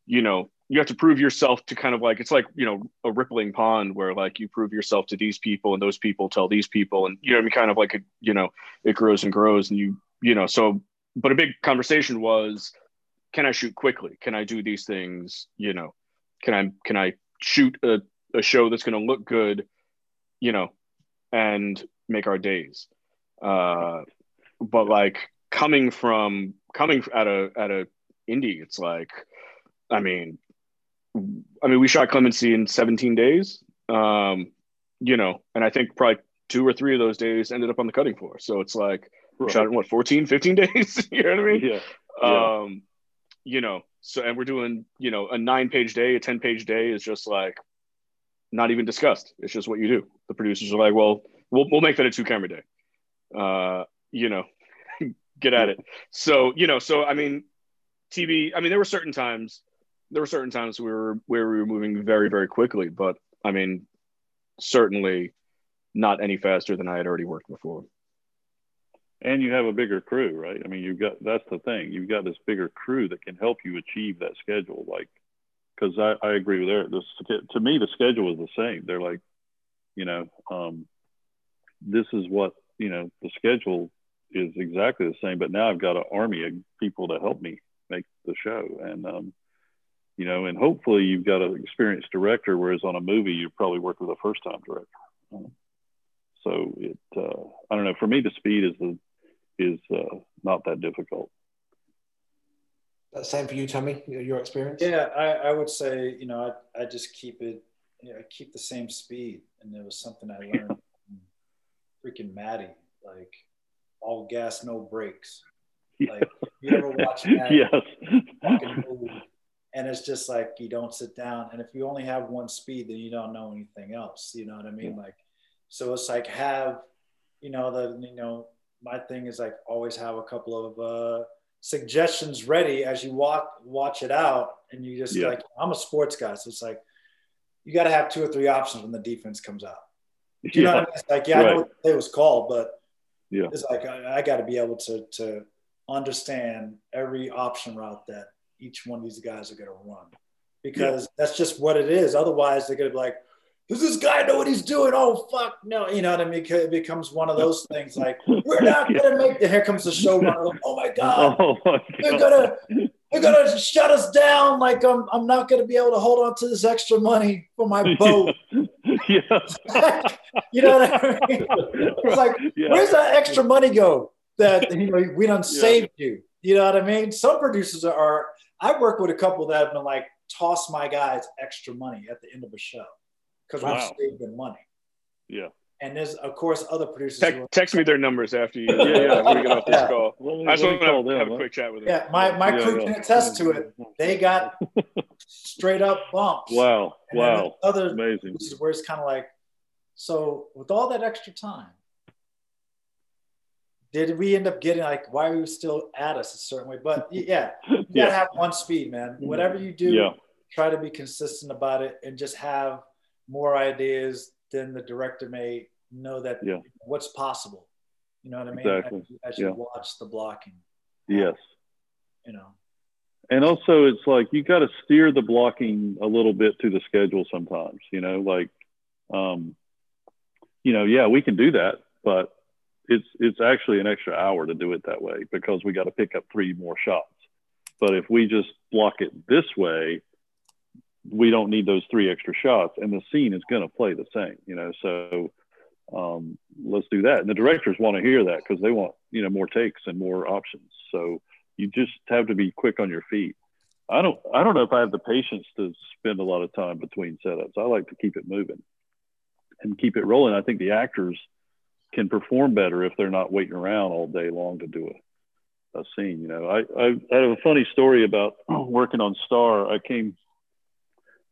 you know, you have to prove yourself to kind of like it's like you know a rippling pond where like you prove yourself to these people and those people tell these people. And you know I mean kind of like a, you know it grows and grows and you you know so but a big conversation was can I shoot quickly? Can I do these things? You know can I can I shoot a, a show that's going to look good you know and make our days uh but like coming from coming at a at a indie it's like I mean I mean, we shot Clemency in 17 days, um, you know, and I think probably two or three of those days ended up on the cutting floor. So it's like, right. shot in what, 14, 15 <laughs> days? you know what I mean? Yeah. yeah. Um, you know, so, and we're doing, you know, a nine page day, a 10 page day is just like not even discussed. It's just what you do. The producers are like, well, we'll, we'll make that a two camera day. Uh, you know, <laughs> get at it. So, you know, so, I mean, TV, I mean, there were certain times there were certain times we were where we were moving very very quickly, but I mean, certainly not any faster than I had already worked before. And you have a bigger crew, right? I mean, you've got that's the thing. You've got this bigger crew that can help you achieve that schedule. Like, because I, I agree with Eric. This to me, the schedule is the same. They're like, you know, um, this is what you know. The schedule is exactly the same, but now I've got an army of people to help me make the show, and um, you know, and hopefully you've got an experienced director, whereas on a movie you probably work with a first time director. Um, so it, uh, I don't know. For me, the speed is the is uh, not that difficult. That same for you, Tommy. Your experience? Yeah, I, I would say you know I, I just keep it. You know, I keep the same speed, and it was something I learned <laughs> from freaking Matty. Like all gas, no brakes. Like you ever watch <laughs> Matty? yes. And it's just like you don't sit down and if you only have one speed then you don't know anything else you know what i mean yeah. like so it's like have you know the you know my thing is like always have a couple of uh suggestions ready as you watch watch it out and you just yeah. like i'm a sports guy so it's like you got to have two or three options when the defense comes out you yeah. know what I mean? It's like yeah right. i know what it was called but yeah it's like i, I got to be able to to understand every option route that each one of these guys are going to run because yeah. that's just what it is. Otherwise, they're going to be like, does this guy know what he's doing? Oh, fuck, no. You know what I mean? It becomes one of those things like, we're not <laughs> going to make the, here comes the showrunner. Oh my <laughs> oh, God. Oh my God. They're going to, they're to shut us down. Like, I'm, I'm not going to be able to hold on to this extra money for my <laughs> boat. Yeah. you know what I mean? It's like, yeah. where's that extra money go that, you know, we done yeah. you? You know what I mean? Some producers are, I work with a couple that have been like, toss my guys extra money at the end of a show because wow. we've saved them money. Yeah. And there's of course other producers. Te- text me their numbers after you. <laughs> Yeah, yeah. When we get off this yeah. call, I just want to have, have, a quick chat with them. Yeah, my my yeah, crew yeah. can attest to it. They got straight up bumps. Wow, and wow, other amazing. This is where it's kind of like, so with all that extra time, did we end up getting like why are you still at us a certain way? But yeah, you gotta have one speed, man. Whatever you do, yeah. try to be consistent about it and just have more ideas than the director may know that yeah. what's possible. You know what I mean? Exactly. As, you, as you watch the blocking. Yes. You know. And also, it's like you got to steer the blocking a little bit to the schedule sometimes. You know, like, um, you know, yeah, we can do that, but it's it's actually an extra hour to do it that way because we got to pick up three more shots. But if we just block it this way, we don't need those three extra shots, and the scene is going to play the same. You know, so um, let's do that. And the directors want to hear that because they want you know more takes and more options. So you just have to be quick on your feet. I don't I don't know if I have the patience to spend a lot of time between setups. I like to keep it moving and keep it rolling. I think the actors can perform better if they're not waiting around all day long to do a, a scene. You know, I, I, I have a funny story about <clears throat> working on Star. I came,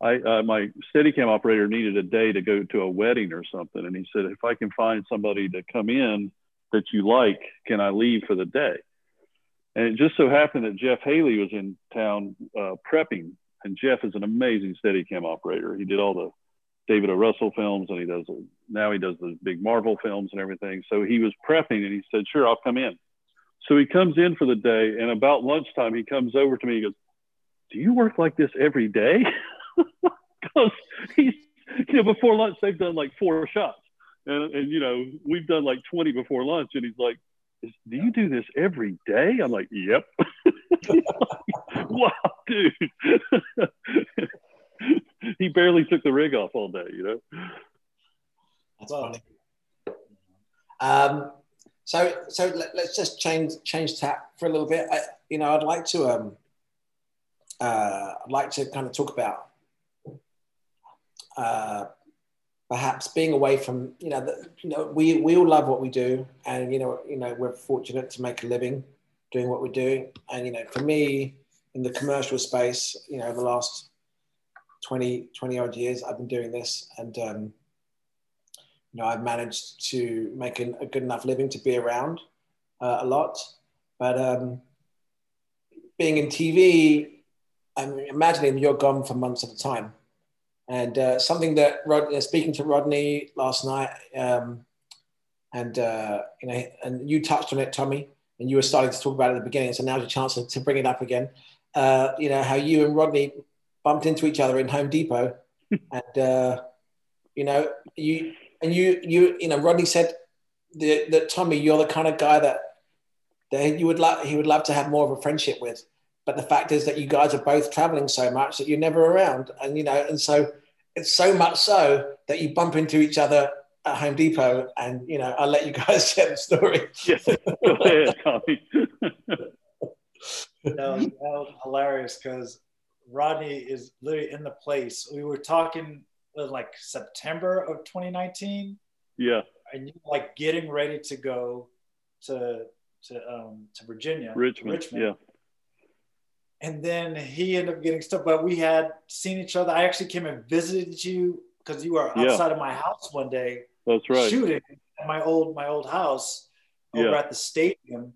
I, uh, my Steadicam operator needed a day to go to a wedding or something. And he said, if I can find somebody to come in that you like, can I leave for the day? And it just so happened that Jeff Haley was in town uh, prepping. And Jeff is an amazing Steadicam operator. He did all the David O. Russell films, and he does now he does the big Marvel films and everything. So he was prepping, and he said, "Sure, I'll come in." So he comes in for the day, and about lunchtime, he comes over to me. He goes, do you work like this every day? <laughs> <laughs> Because he's, you know, before lunch, they've done like four shots. And, and, you know, we've done like 20 before lunch. And he's like, do you do this every day? I'm like, yep. <laughs> wow, dude. <laughs> he barely took the rig off all day, you know? That's funny. Um, so, so let, us just change change tack for a little bit. I, you know, I'd like to um, uh, I'd like to kind of talk about uh, perhaps being away from you know the, you know we we all love what we do. And you know you know we're fortunate to make a living doing what we're doing. And you know for me in the commercial space you know the last 20 20 odd years I've been doing this. And um, you know I've managed to make a, a good enough living to be around uh, a lot. But um, being in TV I'm imagining you're gone for months at a time. And uh, something that Rod, uh, speaking to Rodney last night, um, and uh, you know, and you touched on it, Tommy, and you were starting to talk about it at the beginning. So now's your chance to, to bring it up again. Uh, you know how you and Rodney bumped into each other in Home Depot, <laughs> and uh, you know you and you you you know Rodney said that, that Tommy, you're the kind of guy that that you would love he would love to have more of a friendship with. But the fact is that you guys are both traveling so much that you're never around. And, you know, and so it's so much so that you bump into each other at Home Depot. And, you know, I'll let you <laughs> guys share the story. Yes, <laughs> go ahead, Tommy. <laughs> no, that was hilarious because Rodney is literally in the place. We were talking like September of 2019. Yeah. And you like getting ready to go to to um to Virginia. Richmond. Richmond. Yeah and then he ended up getting stuff. But we had seen each other. I actually came and visited you because you were outside yeah. of my house one day. That's right. Shooting at my old my old house over yeah. at the stadium.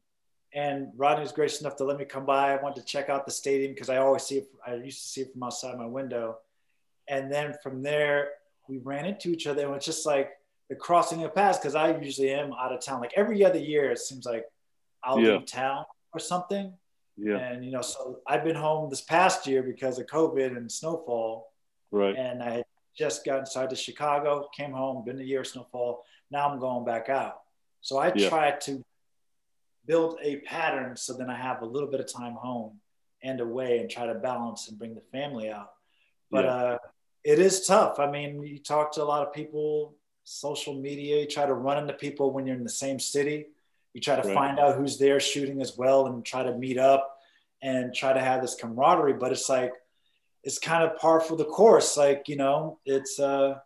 And Rodney was gracious enough to let me come by. I wanted to check out the stadium because I always see it. I used to see it from outside my window. And then from there, we ran into each other. And it's just like the crossing of paths because I usually am out of town. Like every other year, it seems like I'll yeah. leave town or something. Yeah. And you know, so I've been home this past year because of COVID and snowfall. Right. And I just got inside to Chicago, came home, been a year of snowfall. Now I'm going back out. So I yeah. try to build a pattern so then I have a little bit of time home and away and try to balance and bring the family out. But yeah. uh, it is tough. I mean, you talk to a lot of people, social media, you try to run into people when you're in the same city you try to right. find out who's there shooting as well and try to meet up and try to have this camaraderie. But it's like, it's kind of par for the course. Like, you know, it's uh,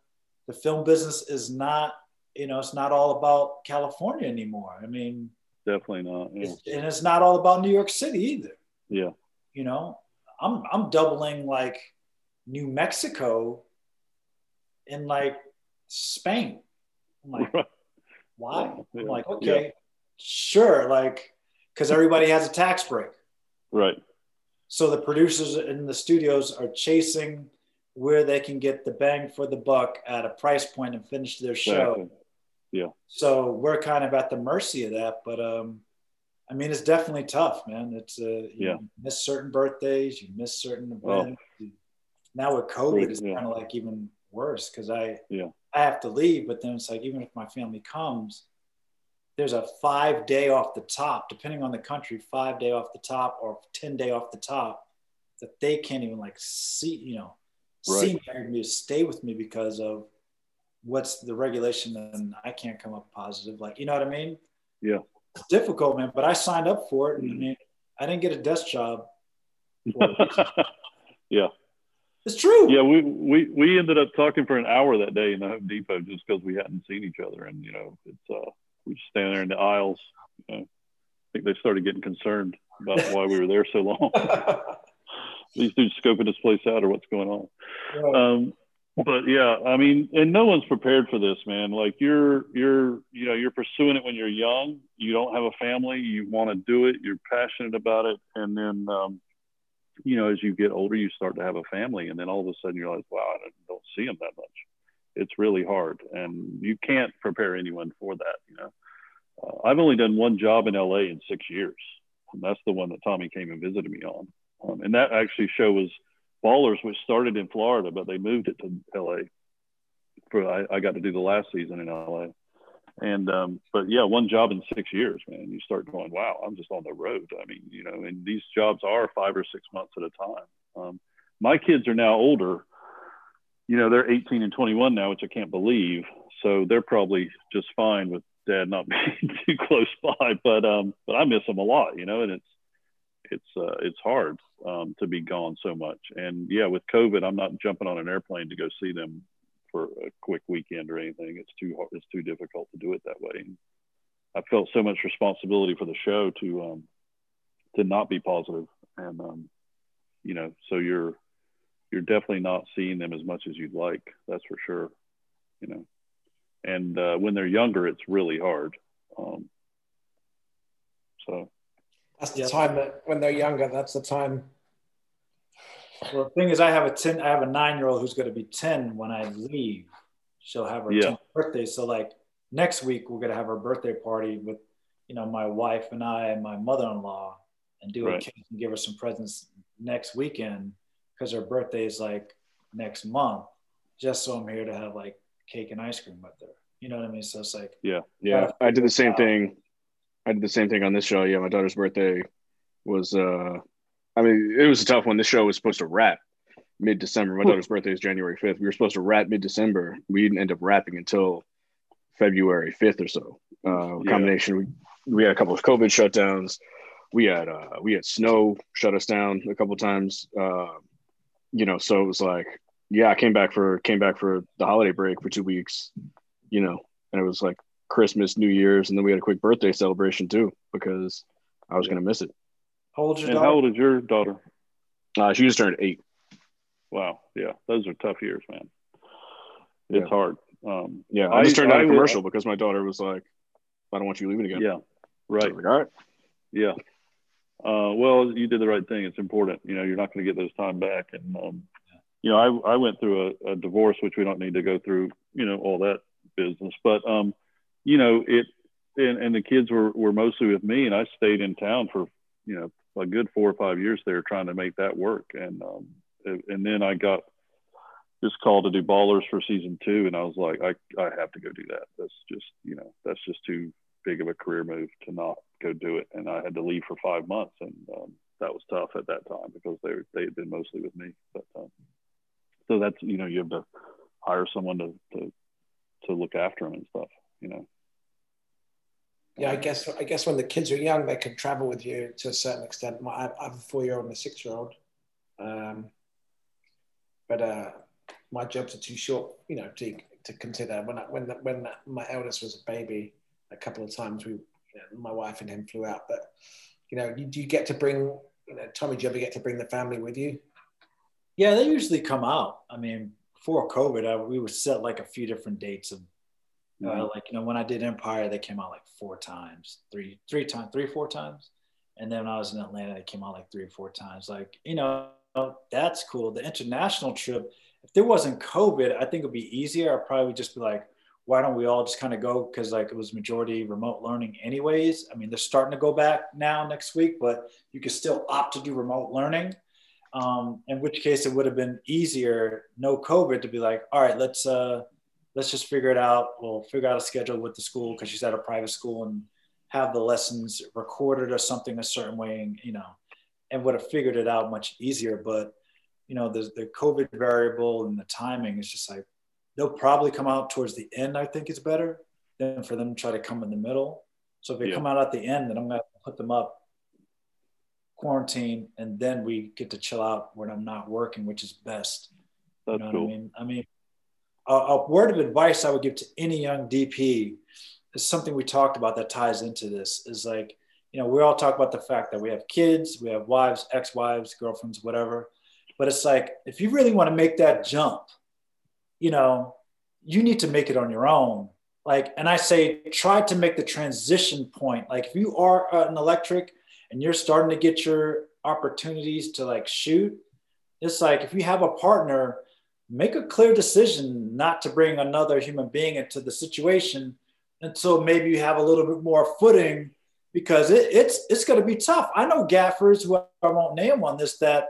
the film business is not, you know, it's not all about California anymore. I mean, definitely not. Yeah. It's, and it's not all about New York City either. Yeah. You know, I'm, I'm doubling like New Mexico in like Spain. I'm like, <laughs> why? I'm like, okay, Sure, like because everybody has a tax break. Right. So the producers in the studios are chasing where they can get the bang for the buck at a price point and finish their show. Exactly. Yeah. So we're kind of at the mercy of that, but um, I mean, it's definitely tough, man. It's uh, you yeah. miss certain birthdays, you miss certain events. Well, now with COVID, it's yeah. kind of like even worse because I yeah I have to leave, but then it's like even if my family comes, there's a five day off the top, depending on the country, five day off the top or 10 day off the top that they can't even like see, you know, right. see me to stay with me because of what's the regulation and I can't come up positive. Like, you know what I mean? Yeah. It's difficult, man, but I signed up for it. And, I mm-hmm. mean, I didn't get a desk job. <laughs> yeah. It's true. Yeah, we, we we ended up talking for an hour that day in the Home Depot just because we hadn't seen each other, and you know, it's uh, we just stand there in the aisles. You know, I think they started getting concerned about why we were there so long. <laughs> These dudes scoping this place out or what's going on. Um, but yeah, I mean, and no one's prepared for this, man. Like you're, you're, you know, you're pursuing it when you're young. You don't have a family. You want to do it. You're passionate about it, and then, um, you know, as you get older, you start to have a family, and then all of a sudden you're like, wow, I don't see them that much it's really hard and you can't prepare anyone for that you know uh, i've only done one job in la in six years and that's the one that tommy came and visited me on Um, and that actually show was Ballers, which started in Florida, but they moved it to LA. For I, I got to do the last season in LA. And um, but yeah, one job in six years, man. You start going, wow, I'm just on the road. I mean, you know, and these jobs are five or six months at a time. Um, my kids are now older. You know, they're 18 and 21 now, which I can't believe. So they're probably just fine with dad not <laughs> being too close by. But um, but I miss them a lot, you know, and it's it's uh, it's hard um, to be gone so much. And yeah, with COVID, I'm not jumping on an airplane to go see them for a quick weekend or anything. It's too hard. It's too difficult to do it that way. And I felt so much responsibility for the show to um, to not be positive, and um, you know, so you're you're definitely not seeing them as much as you'd like. That's for sure. You know, and uh, when they're younger, it's really hard. Um, so that's the time that when they're younger, that's the time. Well, the thing is, I have a ten. I have a nine-year-old who's going to be ten when I leave. She'll have her Yeah. 10th birthday. So, like next week, we're going to have her birthday party with, you know, my wife and I and my mother-in-law, and do a cake and give her some presents next weekend because her birthday is like next month. Just so I'm here to have like cake and ice cream with her. You know what I mean? So it's like yeah, Yeah, I did the same thing. I did the same thing on this show. Yeah, my daughter's birthday was uh I mean, it was a tough one. This show was supposed to wrap mid December. My daughter's birthday is January 5th. We were supposed to wrap mid December. We didn't end up wrapping until February 5th or so. Uh Yeah. combination we, we had a couple of COVID shutdowns. We had uh we had snow shut us down a couple times. Uh you know, so it was like yeah, I came back for came back for the holiday break for two weeks, you know, and it was like Christmas, New Year's, and then we had a quick birthday celebration too because I was gonna miss it. how old's your And daughter? how old is your daughter? Uh, she just turned eight. Wow, yeah, those are tough years, man. It's Yeah. hard. Um, Yeah, I, I- just turned down a would- commercial because my daughter was like, "I don't want you leaving again." yeah, So right. was like, all right. Yeah. Uh, well, you did the right thing. It's important. You know, you're not going to get those time back. And, um, you know, I, I went through a, a divorce, which we don't need to go through, you know, all that business. But, um, you know, it, and, and the kids were, were mostly with me, and I stayed in town for, you know, a good four or five years there trying to make that work. And, um, and then I got just called to do ballers for season two. And I was like, I, I have to go do that. That's just, you know, that's just too big of a career move to not go do it. And I had to leave for five months, and um, that was tough at that time because they they had been mostly with me. But um, so that's you know you have to hire someone to to to look after them and stuff. You know. Yeah, I guess I guess when the kids are young, they can travel with you to a certain extent. I have a four-year-old and a six-year-old, um, but uh, my jobs are too short, you know, to to consider. When I, when the, when my eldest was a baby, a couple of times we, you know, my wife and him flew out. But you know, do you get to bring, you know, Tommy? Do you ever get to bring the family with you? Yeah, they usually come out. I mean, before COVID, I, we would set like a few different dates of, uh, like you know, when I did Empire, they came out like four times, three, three times, three, four times, and then when I was in Atlanta, they came out like three or four times. Like you know, that's cool. The international trip, if there wasn't COVID, I think it'd be easier. I'd probably just be like, why don't we all just kind of go? Because like it was majority remote learning, anyways. I mean, they're starting to go back now next week, but you could still opt to do remote learning um, in which case it would have been easier, no COVID, to be like, all right, let's uh, let's just figure it out. We'll figure out a schedule with the school because she's at a private school and have the lessons recorded or something a certain way, and you know, and would have figured it out much easier. But you know, the the COVID variable and the timing is just like they'll probably come out towards the end. I think is better than for them to try to come in the middle. So if they Yeah. come out at the end, then I'm gonna put them up quarantine and then we get to chill out when I'm not working, which is best. That's you know cool. what I mean? I mean, a, a word of advice I would give to any young DP is something we talked about that ties into this is like, you know, we all talk about the fact that we have kids, we have wives, ex-wives, girlfriends, whatever. But it's like, if you really want to make that jump, you know, you need to make it on your own. Like, and I say, try to make the transition point. Like, if you are uh, an electric and you're starting to get your opportunities to like shoot, it's like if you have a partner, make a clear decision not to bring another human being into the situation until maybe you have a little bit more footing because it, it's it's going to be tough. I know gaffers who I won't name on this that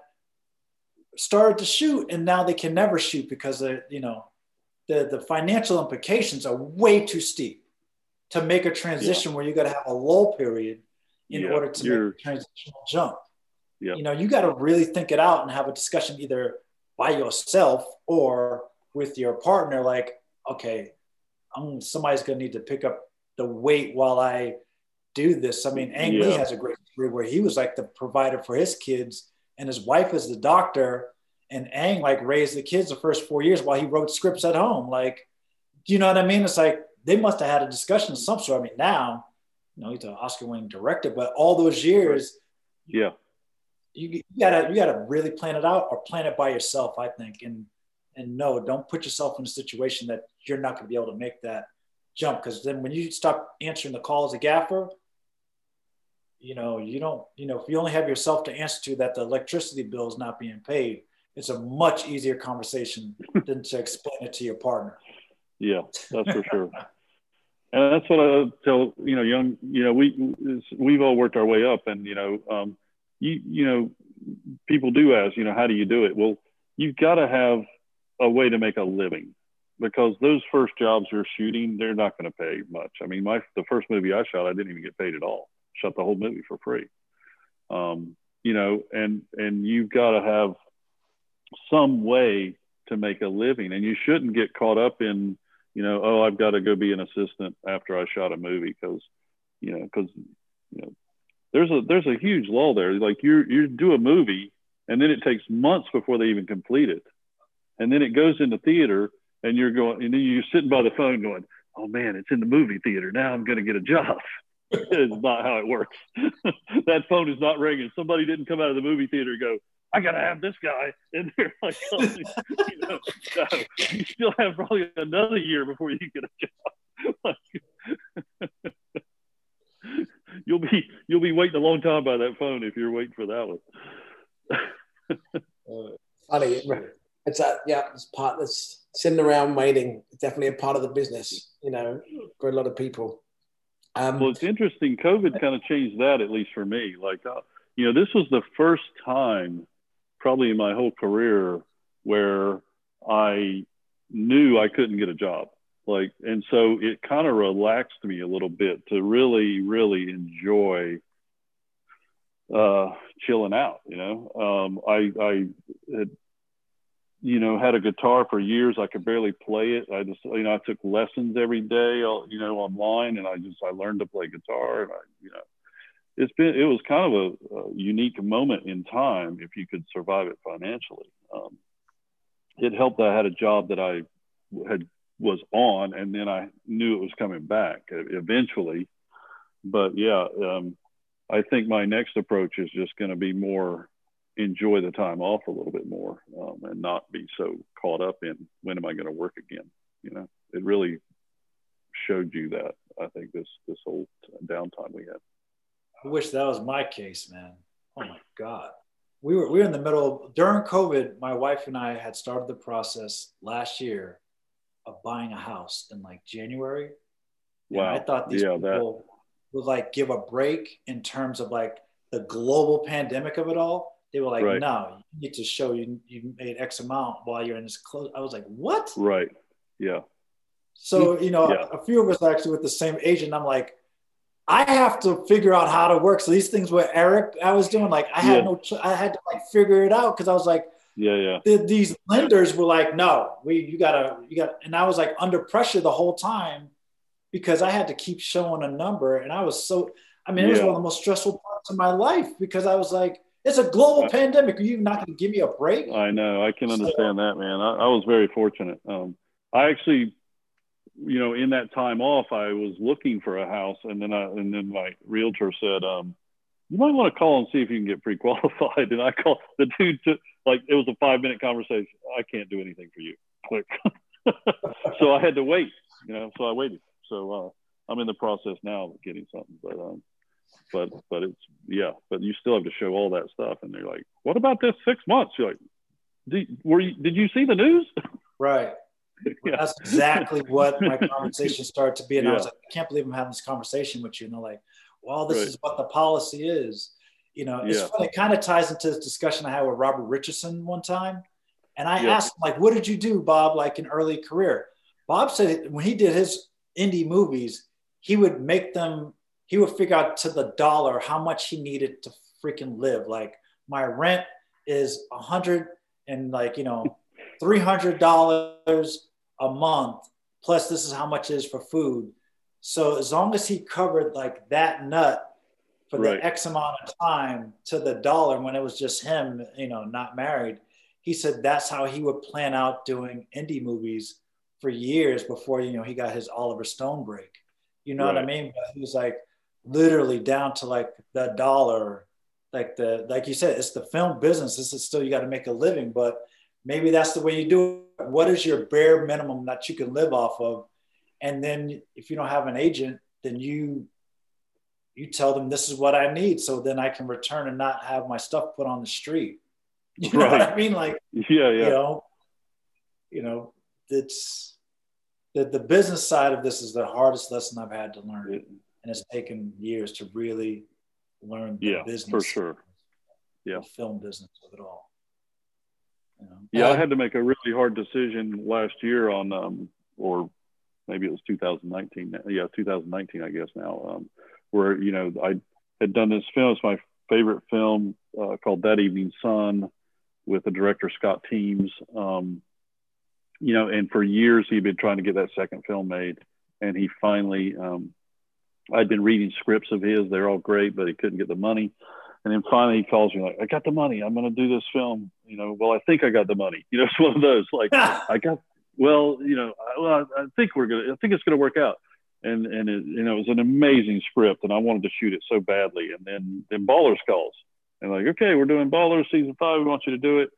started to shoot and now they can never shoot because the you know the the financial implications are way too steep to make a transition yeah. where you got to have a lull period in yeah, order to make a transitional jump. Yeah. You know, you got to really think it out and have a discussion either by yourself or with your partner. Like, okay, I'm somebody's going to need to pick up the weight while I do this. I mean, Ang. Lee has a great story where he was like the provider for his kids, and his wife is the doctor, and Ang like raised the kids the first four years while he wrote scripts at home. Like, do you know what I mean? It's like they must have had a discussion of some sort. I mean, now, you know, he's an Oscar-winning director, but all those years, yeah, you, you gotta you gotta really plan it out or plan it by yourself. I think, and and no, don't put yourself in a situation that you're not gonna be able to make that jump because then when you stop answering the call as a gaffer, you know, you don't, you know, if you only have yourself to answer to that the electricity bill is not being paid, it's a much easier conversation <laughs> than to explain it to your partner. Yeah, that's for sure. and that's what I tell you know young you know we we've all worked our way up and you know um, you you know people do ask you know how do you do it well you've got to have a way to make a living because those first jobs you're shooting they're not going to pay much I mean my the first movie I shot I didn't even get paid at all shot the whole movie for free um, you know and and you've got to have some way to make a living and you shouldn't get caught up in you know, oh, I've got to go be an assistant after I shot a movie because, you know, because you know, there's a there's a huge lull there. Like you you do a movie and then it takes months before they even complete it, and then it goes into theater and you're going and then you're sitting by the phone going, oh man, it's in the movie theater now. I'm going to get a job. It's not how it works. <laughs> that phone is not ringing. Somebody didn't come out of the movie theater and go, I gotta have this guy. <laughs> And they're like, oh, you, know, no, you still have probably another year before you get a job. <laughs> you'll be you'll be waiting a long time by that phone if you're waiting for that one. uh, funny, it's a yeah, it's part that's sitting around waiting. Definitely a part of the business, you know, for a lot of people. Um, well, it's interesting. COVID kind of changed that, at least for me. Like, uh, you know, this was the first time probably in my whole career where I knew I couldn't get a job. Like, and so it kind of relaxed me a little bit to really, really enjoy uh, chilling out. You know, um, I, I had, you know, had a guitar for years. I could barely play it. I just, you know, I took lessons every day, you know, online, and I just, I learned to play guitar, and I, you know, it's been it was kind of a, a, unique moment in time if you could survive it financially. Um, it helped that I had a job that I had was on, and then I knew it was coming back eventually. But yeah, um, I think my next approach is just going to be more enjoy the time off a little bit more um, and not be so caught up in when am I going to work again. You know, it really showed you that. I think this this whole downtime we had. I wish that was my case, man. Oh my God. We were, we were in the middle during COVID. My wife and I had started the process last year of buying a house in like January. Wow. And I thought these yeah, people that... would like give a break in terms of like the global pandemic of it all. They were like, right. no, you need to show you you made X amount while you're in this close. I was like, what? Right. Yeah. So, you know, yeah. a, few of us actually with the same agent, I'm like, I have to figure out how to work. So these things where Eric I was doing, like I had yeah. no, I had to like figure it out because I was like, yeah, yeah. The, these lenders were like, no, we, you gotta, you got, and I was like under pressure the whole time because I had to keep showing a number, and I was so, I mean, it was one of the most stressful parts of my life because I was like, it's a global I, pandemic. Are you not going to give me a break? I know. I can understand so, that, man. I, I was very fortunate. Um, I actually you know, in that time off, I was looking for a house, and then I and then my realtor said, um, "You might want to call and see if you can get pre-qualified." <laughs> And I called the dude. To, like it was a five-minute conversation. I can't do anything for you. Click. <laughs> so I had to wait. You know, so I waited. So uh, I'm in the process now of getting something, but um, but but it's yeah. But you still have to show all that stuff, and they're like, "What about this six months?" You're like, did, "Were you? Did you see the news?" <laughs> Right. yeah. That's exactly what my <laughs> conversation started to be. And yeah. I was like, I can't believe I'm having this conversation with you. And they're like, well, this Right. is what the policy is. You know, it's Yeah. funny. It kind of ties into this discussion I had with Robert Richardson one time. And I asked him, like, what did you do, Bob, like in early career? Bob said when he did his indie movies, he would make them, he would figure out to the dollar how much he needed to freaking live. Like my rent is a hundred and like, you know, <laughs> three hundred dollars a month, plus this is how much it is for food. So as long as he covered like that nut for Right. the X amount of time to the dollar when it was just him, you know, not married, he said that's how he would plan out doing indie movies for years before you know he got his Oliver Stone break. You know what I mean? But he was like literally down to like the dollar, like the like you said, it's the film business. This is still you got to make a living, but maybe that's the way you do it. What is your bare minimum that you can live off of? And then if you don't have an agent, then you you tell them this is what I need, so then I can return and not have my stuff put on the street. <laughs> You know what I mean? Like Yeah, yeah you know, you know, it's the the business side of this is the hardest lesson I've had to learn, and it's taken years to really learn the Yeah, business for sure. Yeah. the film business of it all. You know? Yeah, I had to make a really hard decision last year on, um, or maybe it was 2019. Yeah, 2019, I guess now, um, where you know I had done this film. It's my favorite film uh, called That Evening Sun with the director Scott Teems. Um, you know, and for years he'd been trying to get that second film made, and he finally. Um, I'd been reading scripts of his; they're all great, but he couldn't get the money. And then finally he calls me like, "I got the money. I'm going to do this film." You know, well, I think I got the money. <laughs> You know, it's one of those like, <laughs> I got. Well, you know, I, well, I think we're gonna. I think it's gonna work out. And and it, you know, it was an amazing script, and I wanted to shoot it so badly. And then then Ballers calls, and like, okay, we're doing Ballers season five. We want you to do it.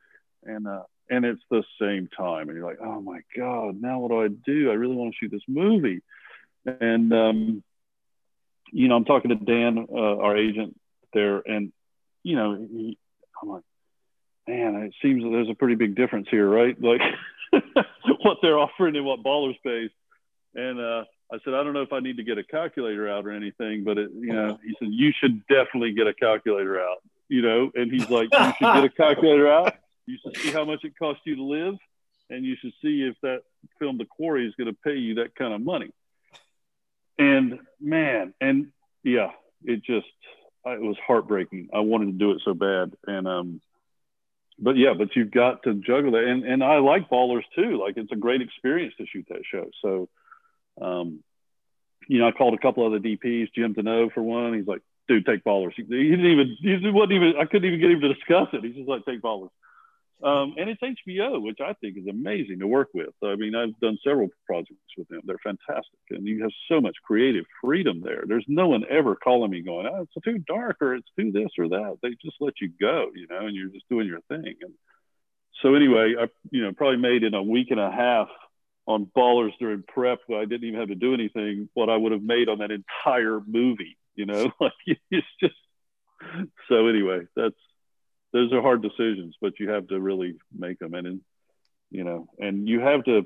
And uh, and it's the same time, and you're like, oh my god, now what do I do? I really want to shoot this movie. And um, you know, I'm talking to Dan, uh, our agent there, and you know, he, I'm like, man, it seems that there's a pretty big difference here, right? <laughs> Like what they're offering and what Ballers pays. And uh, I said, I don't know if I need to get a calculator out or anything, but it, you know, he said you should definitely get a calculator out, you know. And he's like, you should get a calculator out. You should see how much it costs you to live, and you should see if that film, The Quarry, is going to pay you that kind of money. And man, and yeah, it just it was heartbreaking. I wanted to do it so bad, and um, but yeah, but you've got to juggle that. And and I like Ballers too. Like it's a great experience to shoot that show. So, um, you know, I called a couple other DPs, Jim Denault for one. He's like, dude, take Ballers. He, didn't even he wasn't even I couldn't even get him to discuss it. He's just like, take Ballers. Um, and it's HBO, which I think is amazing to work with. I mean, I've done several projects with them. They're fantastic. And you have so much creative freedom there. There's no one ever calling me going, oh, it's too dark or it's too this or that. They just let you go, you know, and you're just doing your thing. And so anyway, I, you know, probably made in a week and a half on Ballers during prep. I didn't even have to do anything, what I would have made on that entire movie, you know, <laughs> like it's just, so anyway, that's, those are hard decisions, but you have to really make them. And, and, you know, and you have to,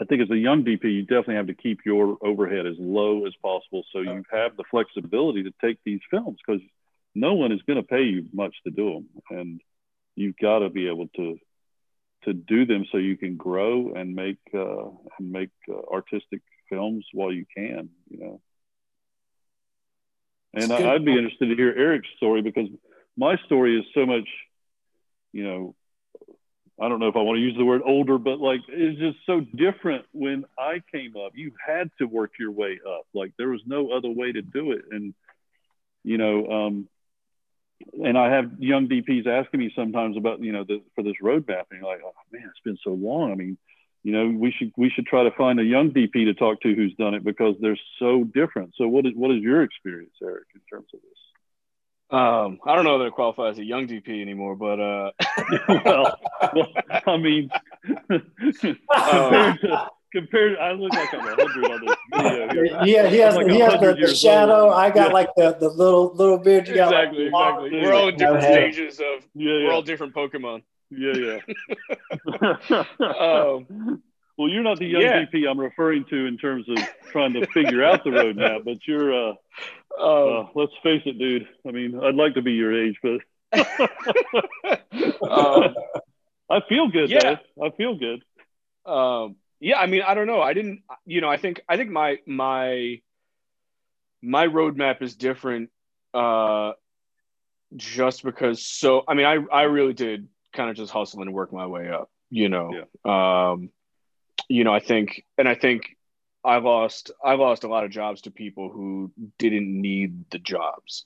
I think as a young DP, you definitely have to keep your overhead as low as possible. So you have the flexibility to take these films because no one is going to pay you much to do them. And you've got to be able to, to do them so you can grow and make, uh, and make uh, artistic films while you can, you know. And I, I'd be interested to hear Eric's story because my story is so much, you know, I don't know if I want to use the word older, but like it's just so different when I came up. You had to work your way up. Like there was no other way to do it. And, you know, um, and I have young DPs asking me sometimes about, you know, the, for this roadmap and you're like, oh man, it's been so long. I mean, you know, we should, we should try to find a young DP to talk to who's done it because they're so different. So what is, what is your experience, Eric, in terms of this? Um, I don't know that I qualify as a young DP anymore, but uh, well, <laughs> well, I mean, compared to, compared, I look like I'm a hundred on this video here. Yeah, he has like he has the, the shadow. old. I got Yeah. like the, the little little beard. You got exactly, like, exactly. We're all in different Okay. stages of. Yeah, yeah. We're all different Pokemon. yeah, yeah. <laughs> <laughs> Um, well, you're not the young yeah. DP I'm referring to in terms of trying to figure out the roadmap, but you're, uh, Uh, <laughs> Uh, let's face it, dude. I mean, I'd like to be your age, but <laughs> um, I feel good. Yeah. though. I feel good. um, yeah, I mean, I don't know. I didn't, you know, I think, I think my, my, my roadmap is different, uh, just because. So, I mean, I, I really did kind of just hustle and work my way up, you know, um, you know, I think, and I think I lost, I lost a lot of jobs to people who didn't need the jobs.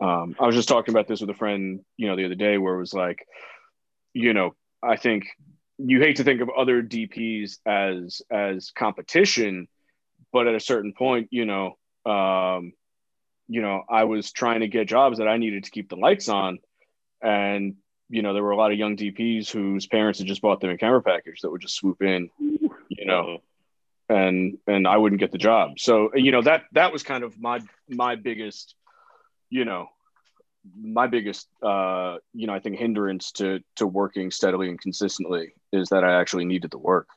Um, I was just talking about this with a friend, you know, the other day where it was like, you know, I think you hate to think of other DPs as as competition, but at a certain point, you know, um, you know, I was trying to get jobs that I needed to keep the lights on, and you know, there were a lot of young DPs whose parents had just bought them a camera package that would just swoop in, you know, Uh, and and I wouldn't get the job. So you know that that was kind of my my biggest, you know, my biggest uh, you know I think hindrance to to working steadily and consistently is that I actually needed the work.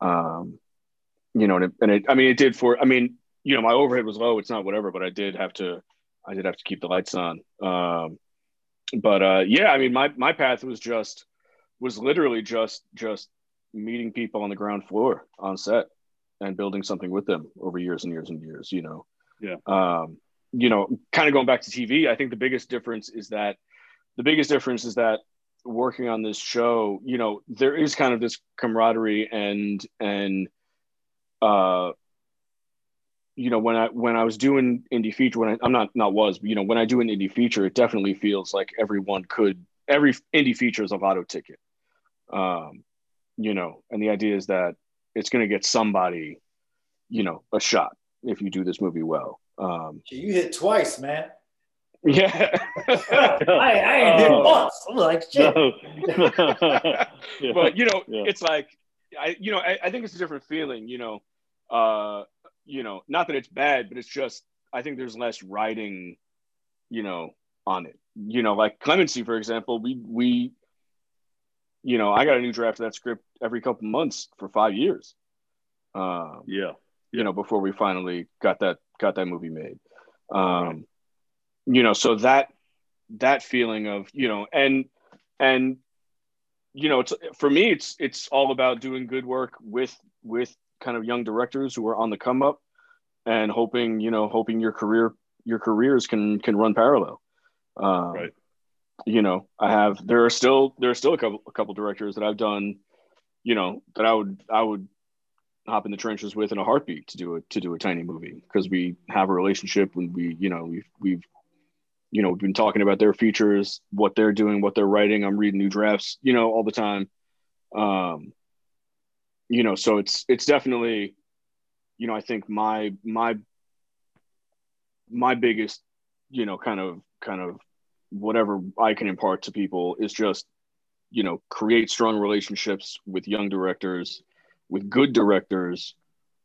Um, you know, and it, and it I mean it did for I mean you know my overhead was low. It's not whatever, but I did have to I did have to keep the lights on. Um, but uh, yeah, I mean my my path was just was literally just just meeting people on the ground floor on set and building something with them over years and years and years you know Yeah. um you know kind of going back to tv i think the biggest difference is that the biggest difference is that working on this show you know there is kind of this camaraderie and and uh you know when i when i was doing indie feature when I, i'm not not was but you know when i do an indie feature it definitely feels like everyone could every indie feature is a lotto ticket um you know and the idea is that it's going to get somebody you know a shot if you do this movie well um You hit twice, man. yeah <laughs> I, I ain't hit Oh. once. I'm like, shit. No. Yeah. <laughs> <laughs> but you know Yeah. it's like i you know I, I think it's a different feeling you know uh you know not that it's bad but it's just i think there's less writing you know on it you know like clemency for example we we you know i got a new draft of that script every couple months for five years um yeah. you know before we finally got that got that movie made um you know so that that feeling of you know and and you know it's for me it's it's all about doing good work with with kind of young directors who are on the come up and hoping you know hoping your career your careers can can run parallel um, Right. You know i have there are still there are still a couple a couple directors that i've done you know that i would i would hop in the trenches with in a heartbeat to do it to do a tiny movie. Because we have a relationship when we you know we've we've you know we've been talking about their features what they're doing what they're writing. I'm reading new drafts you know all the time. Um you know so it's it's definitely you know i think my my my biggest you know kind of kind of whatever i can impart to people is just you know create strong relationships with young directors with good directors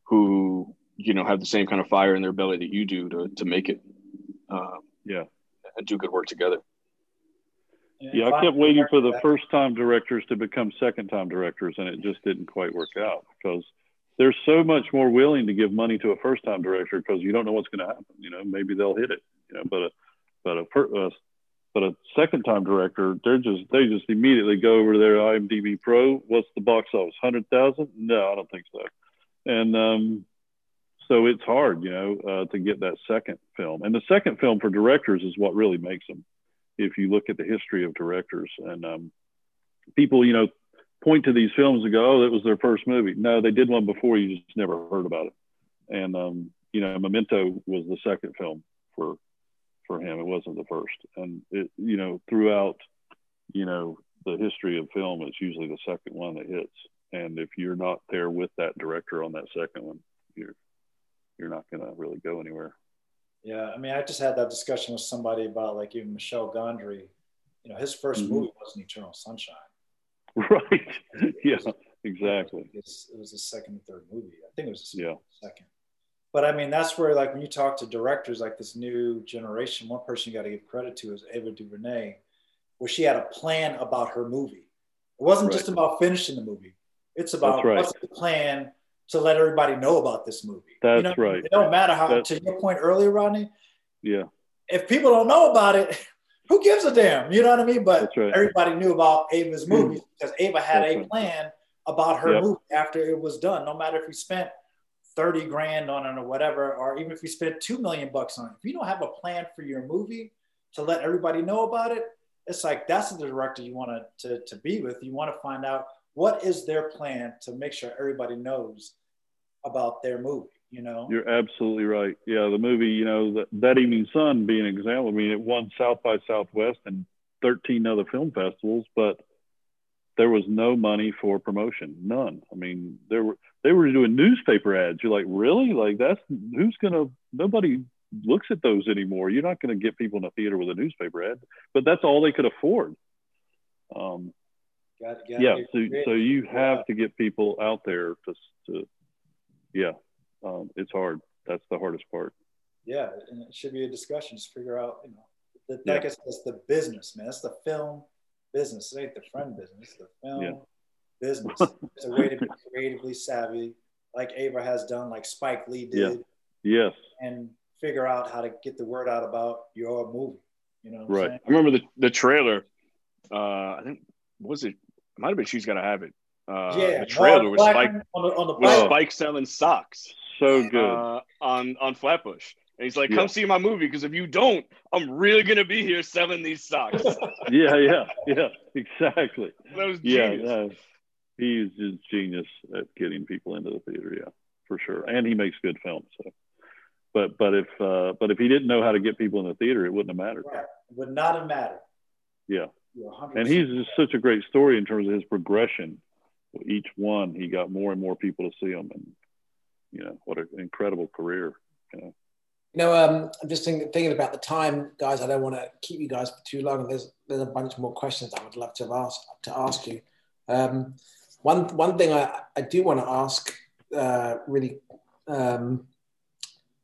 who you know have the same kind of fire in their belly that you do to to make it um, Yeah. and do good work together Yeah, I kept waiting for the first time directors to become second time directors, and it just didn't quite work out because they're so much more willing to give money to a first time director because you don't know what's going to happen. You know, maybe they'll hit it. You know, but a but a, per- uh, but a second time director, they're just they just immediately go over their IMDb Pro. What's the box office? Hundred thousand? No, I don't think so. And um, so it's hard, you know, uh, to get that second film. And the second film for directors is what really makes them if you look at the history of directors and um, people, you know, point to these films and go, "Oh, that was their first movie." No, they did one before. You just never heard about it. And um, you know, Memento was the second film for for him. It wasn't the first. And it, you know, throughout, you know, the history of film, it's usually the second one that hits. And if you're not there with that director on that second one, you're you're not going to really go anywhere. Yeah, I mean, I just had that discussion with somebody about like even Michel Gondry. You know, his 1st Mhm. movie wasn't Eternal Sunshine. <laughs> Right. yeah. Exactly. It's, it was the second or third movie. I think it was the Yeah. second. But I mean, that's where like when you talk to directors like this new generation, one person you got to give credit to is Ava DuVernay, where she had a plan about her movie. It wasn't just about finishing the movie. It's about right. what's the plan to let everybody know about this movie. That's you know, right. It don't matter how. That- to your point earlier, Rodney, Yeah. If people don't know about it, <laughs> who gives a damn? You know what I mean? But right. everybody knew about Ava's movie hmm. because Ava had That's a right. plan about her Yep. movie after it was done. No matter if we spent 30 grand on it or whatever, or even if you spent two million bucks on it. If you don't have a plan for your movie to let everybody know about it, it's like that's the director you want to, to, to be with. You want to find out what is their plan to make sure everybody knows about their movie, you know? You're absolutely right. Yeah, the movie, you know, that, that Evening Sun being an example. I mean, it won South by Southwest and 13 other film festivals, but there was no money for promotion, none. I mean, there were they were doing newspaper ads. You're like, really? Like that's who's gonna? Nobody looks at those anymore. You're not gonna get people in a theater with a newspaper ad, but that's all they could afford. Um, Got- got yeah so so you have to get people out there to to yeah um, it's hard that's the hardest part Yeah, and it should be a discussion. Just figure out, you know, the, Yeah. like I said, it's the business, man. It's the film business. It ain't the friend business. The film Yeah. Business. <laughs> it's a way to be creatively savvy, like Ava has done, like Spike Lee did, yes and figure out how to get the word out about your movie. You know, Right. I remember the the trailer. Uh, I think was it? Might have been She's Gotta Have It. Uh, yeah, the trailer was Spike on the, on the was. Spike selling socks so good uh, on on Flatbush, and he's like, Yeah. "Come see my movie because if you don't, I'm really gonna be here selling these socks." <laughs> <laughs> yeah yeah yeah exactly was yeah genius. no, he's just genius at getting people into the theater yeah for sure and he makes good films so but but if uh, but if he didn't know how to get people in the theater it wouldn't have mattered Right. Would not have mattered. yeah and he's just such a great story in terms of his progression. Each one, he got more and more people to see him, and you know what an incredible career. You know, You know, um, I'm just thinking, thinking about the time, guys. I don't want to keep you guys for too long. There's there's a bunch more questions I would love to ask to ask you. Um, one one thing I, I do want to ask, uh, really, um,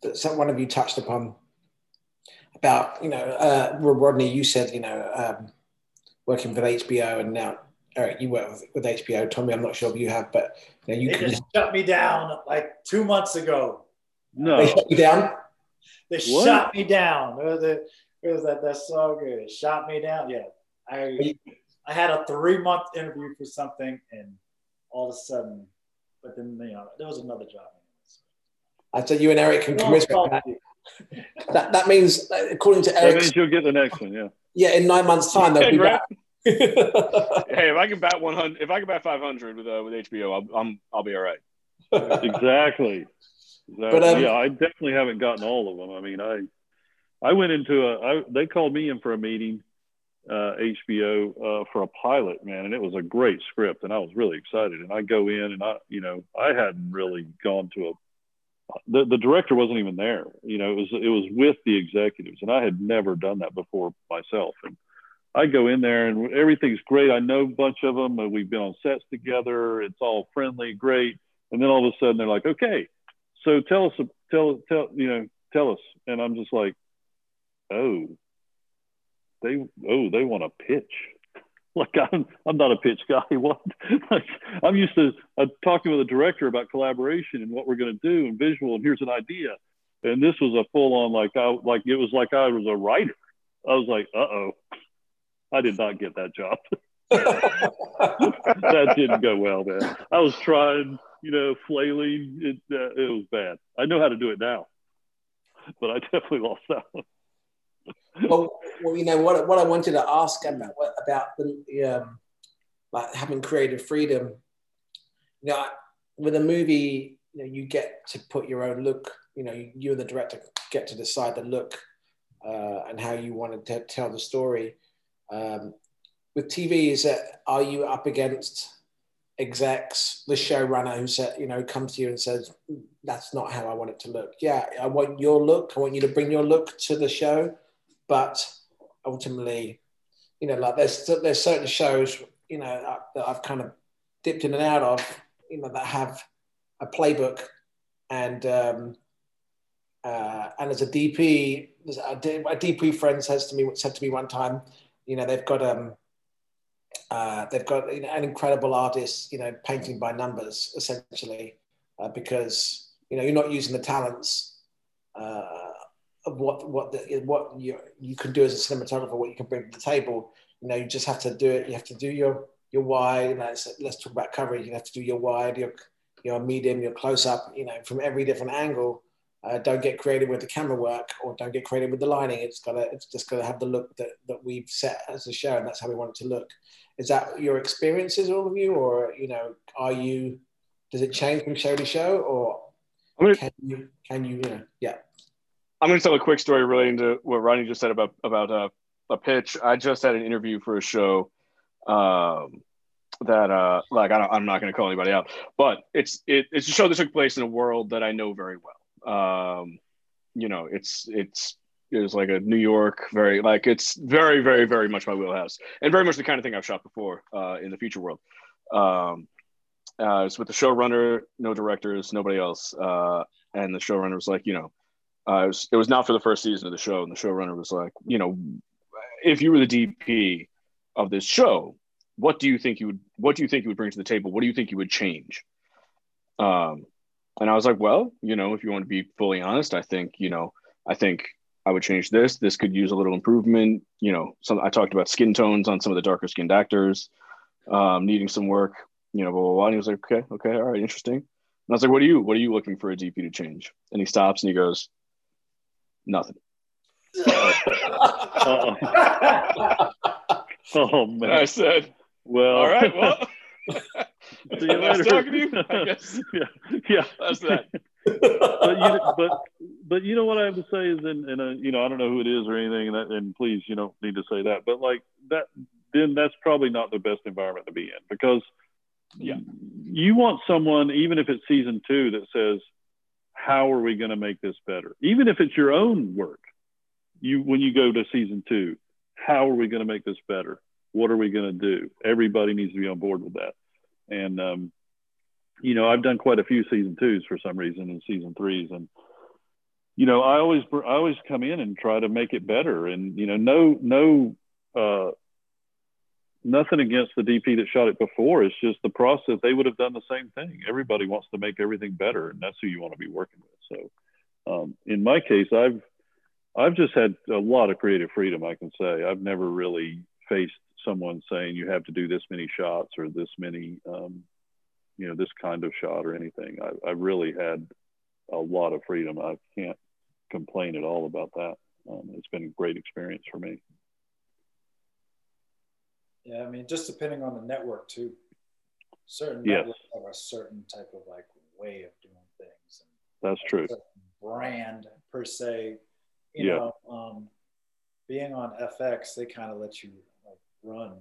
that some one of you touched upon about you know, uh, Rodney. You said you know, um, working with HBO, and now Eric, you work with, with HBO. Tommy, I'm not sure if you have, but you, know, you they can. just shut me down like two months ago. no, They shut you down. They What? shot me down. It was, a, it was that that's so good. It shot me down. Yeah. I I had a three month interview for something and all of a sudden, but then you know, there was another job. I said you and Eric can No, commiserate. That, that, that means, uh, according to that Eric, means you'll get the next one. Yeah, yeah, in nine months' time they'll Hey, be Grant. back. <laughs> Hey, if I can bat 100, if I can bat 500 with uh, with HBO, I'll, I'm I'll be all right. <laughs> exactly. exactly. But, um, yeah, I definitely haven't gotten all of them. I mean, I I went into a. I, they called me in for a meeting, uh, HBO uh, for a pilot, man, and it was a great script, and I was really excited. And I go in, and I, you know, I hadn't really gone to a. The, the director wasn't even there. You know, it was it was with the executives, and I had never done that before myself. And I go in there, and everything's great. I know a bunch of them. and We've been on sets together. It's all friendly, great. And then all of a sudden, they're like, "Okay, so tell us, tell tell you know, tell us." And I'm just like, "Oh, they oh they want to pitch." <laughs> Like I'm, I'm not a pitch guy. <laughs> What? like I'm used to uh, talking with a director about collaboration and what we're going to do and visual. And here's an idea. And this was a full on like I like it was like I was a writer. I was like, uh oh, <laughs> I did not get that job. that didn't go well, man. I was trying, you know, flailing. It uh, it was bad. I know how to do it now, but I definitely lost that one. Well, well, you know what? What I wanted to ask about about the um, like having creative freedom. You know, with a movie, you know, you get to put your own look. You know, you and the director get to decide the look uh, and how you want to tell the story. Um, with TV, is that are you up against execs, the showrunner who said, you know, comes to you and says, "That's not how I want it to look." Yeah, I want your look. I want you to bring your look to the show, but ultimately, you know, like there's there's certain shows, you know, that I've kind of dipped in and out of, you know, that have a playbook, and um, uh, and as a DP, a DP friend says to me said to me one time, you know, they've got um, uh, they've got you know, an incredible artist, you know, painting by numbers essentially, uh, because you know you're not using the talents uh, what what the, what you you can do as a cinematographer, what you can bring to the table. You know, you just have to do it. You have to do your your wide. You know, let's talk about coverage. You have to do your wide, your your medium, your close up. You know, from every different angle. Uh, don't get creative with the camera work, or don't get creative with the lighting. It's gotta, it's just gotta have the look that, that we've set as a show, and that's how we want it to look. Is that your experiences, all of you, or you know, are you? Does it change from show to show, or gonna, can you? Can you? You know, yeah. I'm going to tell a quick story relating to what Ronnie just said about about uh, a pitch. I just had an interview for a show um, that, uh, like, I am not going to call anybody out, but it's it, it's a show that took place in a world that I know very well. Um, you know, it's it's it was like a New York, very like it's very very very much my wheelhouse, and very much the kind of thing I've shot before uh, in the future world. Um, uh, it's with the showrunner, no directors, nobody else, uh, and the showrunner was like, you know uh, it, was, it was not for the first season of the show, and the showrunner was like, you know, if you were the DP of this show, what do you think you would what do you think you would bring to the table? What do you think you would change? Um, and I was like, well, you know, if you want to be fully honest, I think, you know, I think I would change this. This could use a little improvement. You know, some I talked about skin tones on some of the darker skinned actors, um, needing some work. You know, blah, blah, blah. And he was like, okay, okay, all right, interesting. And I was like, what are you, what are you looking for a DP to change? And he stops and he goes, Nothing. <laughs> oh. oh man! I said, "Well, all right, well." <laughs> See you later. talking to you. I <laughs> guess. Yeah, yeah. That's that. but you, but but you know what I have to say is, and, and uh, you know, I don't know who it is or anything, and, that, and please, you don't need to say that. But like that, then that's probably not the best environment to be in because yeah, you want someone, even if it's season two, that says, how are we going to make this better? Even if it's your own work, you when you go to season two, how are we going to make this better? What are we going to do? Everybody needs to be on board with that. And um, you know, I've done quite a few season twos for some reason and season threes, and you know, I always I always come in and try to make it better. And you know, no no uh, nothing against the DP that shot it before. It's just the process. They would have done the same thing. Everybody wants to make everything better, and that's who you want to be working with. So, um, in my case, I've I've just had a lot of creative freedom. I can say I've never really faced someone saying you have to do this many shots or this many, um, you know, this kind of shot or anything. I, I really had a lot of freedom. I can't complain at all about that. Um, it's been a great experience for me. Yeah, I mean, just depending on the network too. Certain yes. networks have a certain type of like way of doing things. And That's true. Brand per se, you yeah. know, um, being on FX, they kind of let you like run.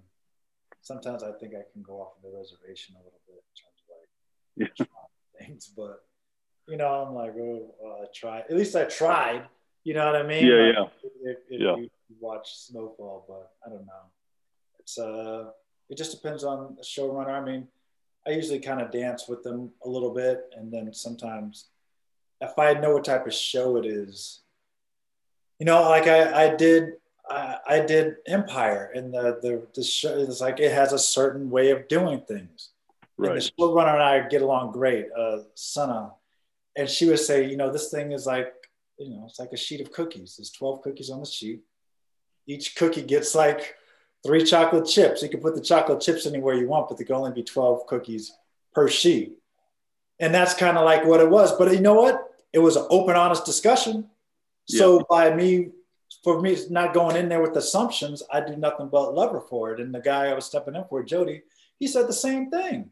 Sometimes I think I can go off of the reservation a little bit in terms of like yeah. <laughs> things, but you know, I'm like, oh, well, I tried. At least I tried. You know what I mean? Yeah, like, yeah. If, if yeah. you watch Snowfall, but I don't know it's uh, it just depends on the showrunner. I mean, I usually kind of dance with them a little bit, and then sometimes if I know what type of show it is, you know, like I, I did. I, I did Empire, and the the the show is like it has a certain way of doing things. Right. And the showrunner and I get along great, uh, Sana, and she would say, you know, this thing is like, you know, it's like a sheet of cookies. There's 12 cookies on the sheet. Each cookie gets like three chocolate chips. You can put the chocolate chips anywhere you want, but there can only be 12 cookies per sheet. And that's kind of like what it was. But you know what? It was an open, honest discussion. So yeah. by me, for me not going in there with assumptions, I do nothing but love her for it. And the guy I was stepping in for, Jody, he said the same thing.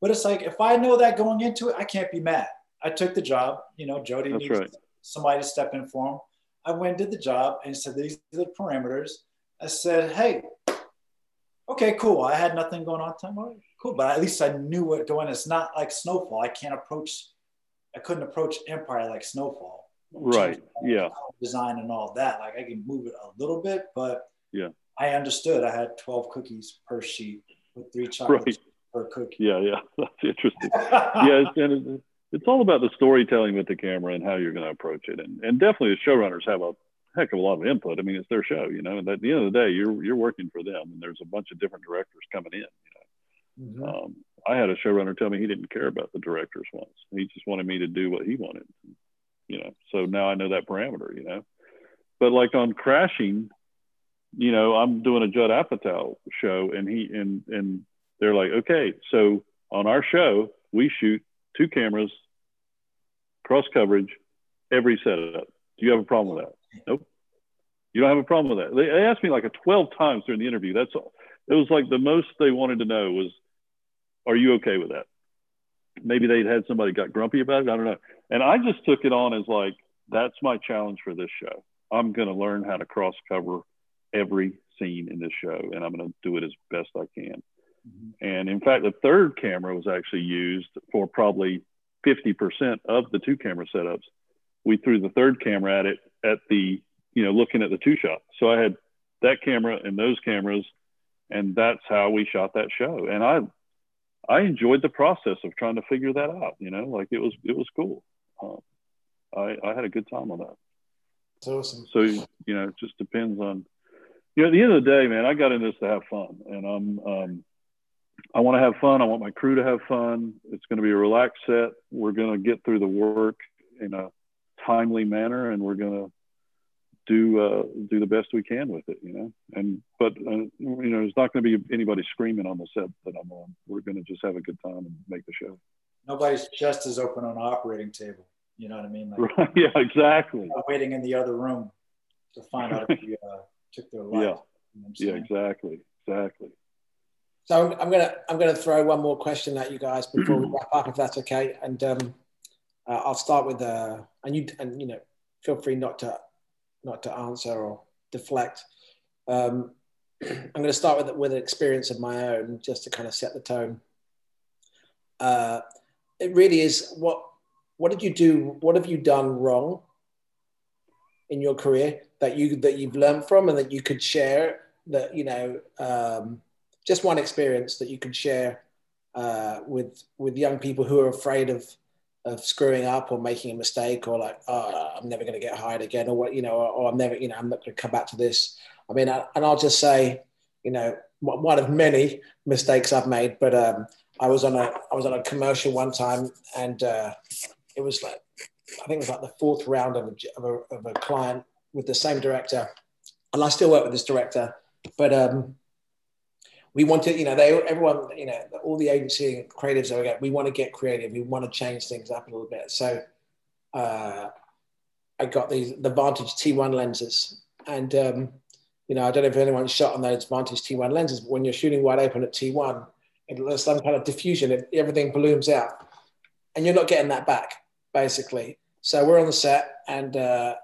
But it's like if I know that going into it, I can't be mad. I took the job. You know, Jody That's needs right. somebody to step in for him. I went and did the job and said these are the parameters. I said, hey, okay, cool. I had nothing going on time. Right, cool, but at least I knew what going. It's not like Snowfall. I can't approach. I couldn't approach Empire like Snowfall. Right. Yeah. Design and all that. Like I can move it a little bit, but yeah, I understood. I had twelve cookies per sheet with three <laughs> chocolates right. per cookie. Yeah, yeah, <laughs> that's interesting. <laughs> yeah, it's, and it's, it's all about the storytelling with the camera and how you're going to approach it, and and definitely the showrunners have a heck of a lot of input. I mean, it's their show, you know. And at the end of the day, you're you're working for them, and there's a bunch of different directors coming in. You know, mm-hmm. um, I had a showrunner tell me he didn't care about the directors once. He just wanted me to do what he wanted. You know, so now I know that parameter. You know, But like on Crashing, you know, I'm doing a Judd Apatow show, and he and and they're like, okay, so on our show we shoot two cameras, cross coverage, every setup. Do you have a problem with that? Nope. You don't have a problem with that. They, they asked me like a 12 times during the interview. That's all. It was like the most they wanted to know was, are you okay with that? Maybe they'd had somebody got grumpy about it. I don't know. And I just took it on as like, that's my challenge for this show. I'm going to learn how to cross cover every scene in this show and I'm going to do it as best I can. Mm-hmm. And in fact, the third camera was actually used for probably 50% of the two camera setups. We threw the third camera at it at the, you know, looking at the two shot. So I had that camera and those cameras, and that's how we shot that show. And I, I enjoyed the process of trying to figure that out. You know, like it was, it was cool. Um, I, I had a good time on that. That's awesome. So you know, it just depends on. You know, at the end of the day, man, I got in this to have fun, and I'm. Um, I want to have fun. I want my crew to have fun. It's going to be a relaxed set. We're going to get through the work in a timely manner, and we're going to do uh, do the best we can with it, you know. And but uh, you know, there's not going to be anybody screaming on the set that I'm on. We're going to just have a good time and make the show. Nobody's chest is open on an operating table. You know what I mean? Like, <laughs> right. Yeah, exactly. Waiting in the other room to find out if you uh, took their <laughs> life. Yeah. You know yeah, exactly, exactly. So I'm, I'm, gonna I'm gonna throw one more question at you guys before we <clears throat> wrap up, if that's okay. And um, uh, I'll start with uh, and you and you know, feel free not to not to answer or deflect. Um, <clears throat> I'm going to start with with an experience of my own, just to kind of set the tone. Uh, it really is what what did you do? What have you done wrong in your career that you that you've learned from and that you could share? That you know, um, just one experience that you could share uh, with with young people who are afraid of of screwing up or making a mistake or like oh, I'm never going to get hired again or what you know or, or I'm never you know I'm not going to come back to this. I mean, I, and I'll just say you know one of many mistakes I've made, but um, I was on a I was on a commercial one time and uh, it was like I think it was like the fourth round of a, of a, of a client with the same director, and I still work with this director, but um, we want to, you know, they everyone, you know, all the agency and creatives are like, we want to get creative, we want to change things up a little bit. So uh, I got these the Vantage T1 lenses, and um, you know, I don't know if anyone's shot on those Vantage T1 lenses, but when you're shooting wide open at T1, there's some kind of diffusion, everything balloons out, and you're not getting that back, basically. So we're on the set, and uh,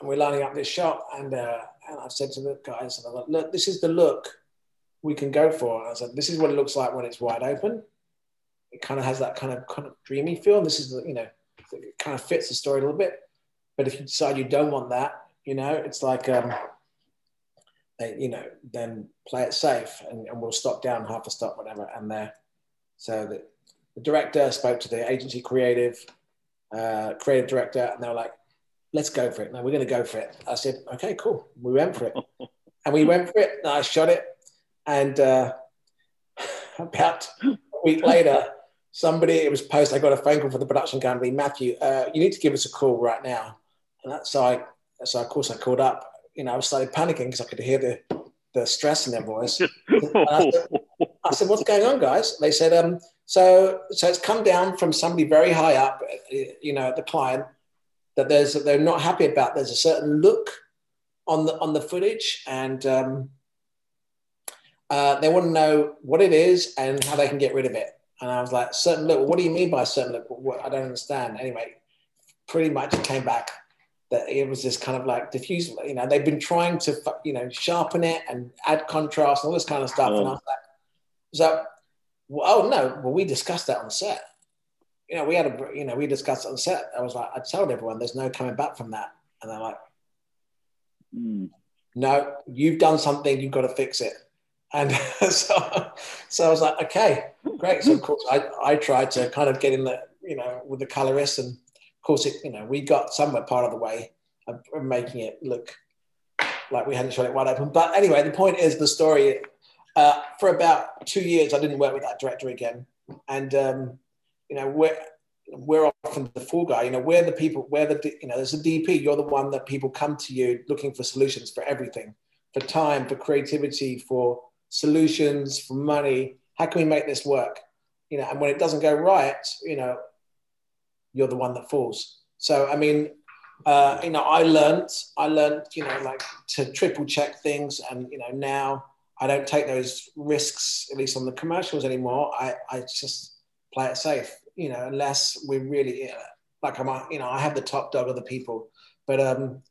and we're lining up this shot, and uh, and I've said to the guys, and I'm like, look, this is the look we can go for. And I was like, this is what it looks like when it's wide open. It kind of has that kind of kind of dreamy feel. And this is, you know, it kind of fits the story a little bit. But if you decide you don't want that, you know, it's like, um, they, you know, then play it safe and, and we'll stop down half a stop, whatever. And there, so the, the director spoke to the agency creative, uh, creative director, and they were like, let's go for it. No, we're going to go for it. I said, okay, cool. We went for it. <laughs> and we went for it. And I shot it. And uh, <laughs> about a week later, somebody, it was post, I got a phone call from the production company, Matthew, uh, you need to give us a call right now. And that's so I, so of course I called up, you know, I was started panicking because I could hear the, the stress in their voice. I said, I, said, what's going on guys? They said, um, so, so it's come down from somebody very high up, you know, the client that there's, they're not happy about. There's a certain look on the, on the footage and, um, uh, they want to know what it is and how they can get rid of it. And I was like, certain look, what do you mean by certain look? I don't understand. Anyway, pretty much it came back that it was this kind of like diffuse, you know, they've been trying to, you know, sharpen it and add contrast and all this kind of stuff. Oh. And I was like, so, well, oh no, well, we discussed that on set. You know, we had a, you know, we discussed it on set. I was like, I told everyone there's no coming back from that. And they're like, mm. no, you've done something, you've got to fix it. And <laughs> so, so I was like, okay, great. So of course I, I tried to kind of get in the, you know, with the colorist and of course it, you know, we got somewhere part of the way of making it look like we hadn't shot it wide open. But anyway, the point is the story, uh, for about two years, I didn't work with that director again. And, um, you know, we're we're often the fall guy. You know, we're the people, we're the, you know, there's a DP, you're the one that people come to you looking for solutions for everything, for time, for creativity, for solutions, for money. How can we make this work? You know, and when it doesn't go right, you know, you're the one that falls. So, I mean, uh, you know, I learned, I learned, you know, like to triple check things. And, you know, now I don't take those risks, at least on the commercials anymore. I, I just play it safe you know, unless we really like I'm, you know, I have the top dog of the people, but um,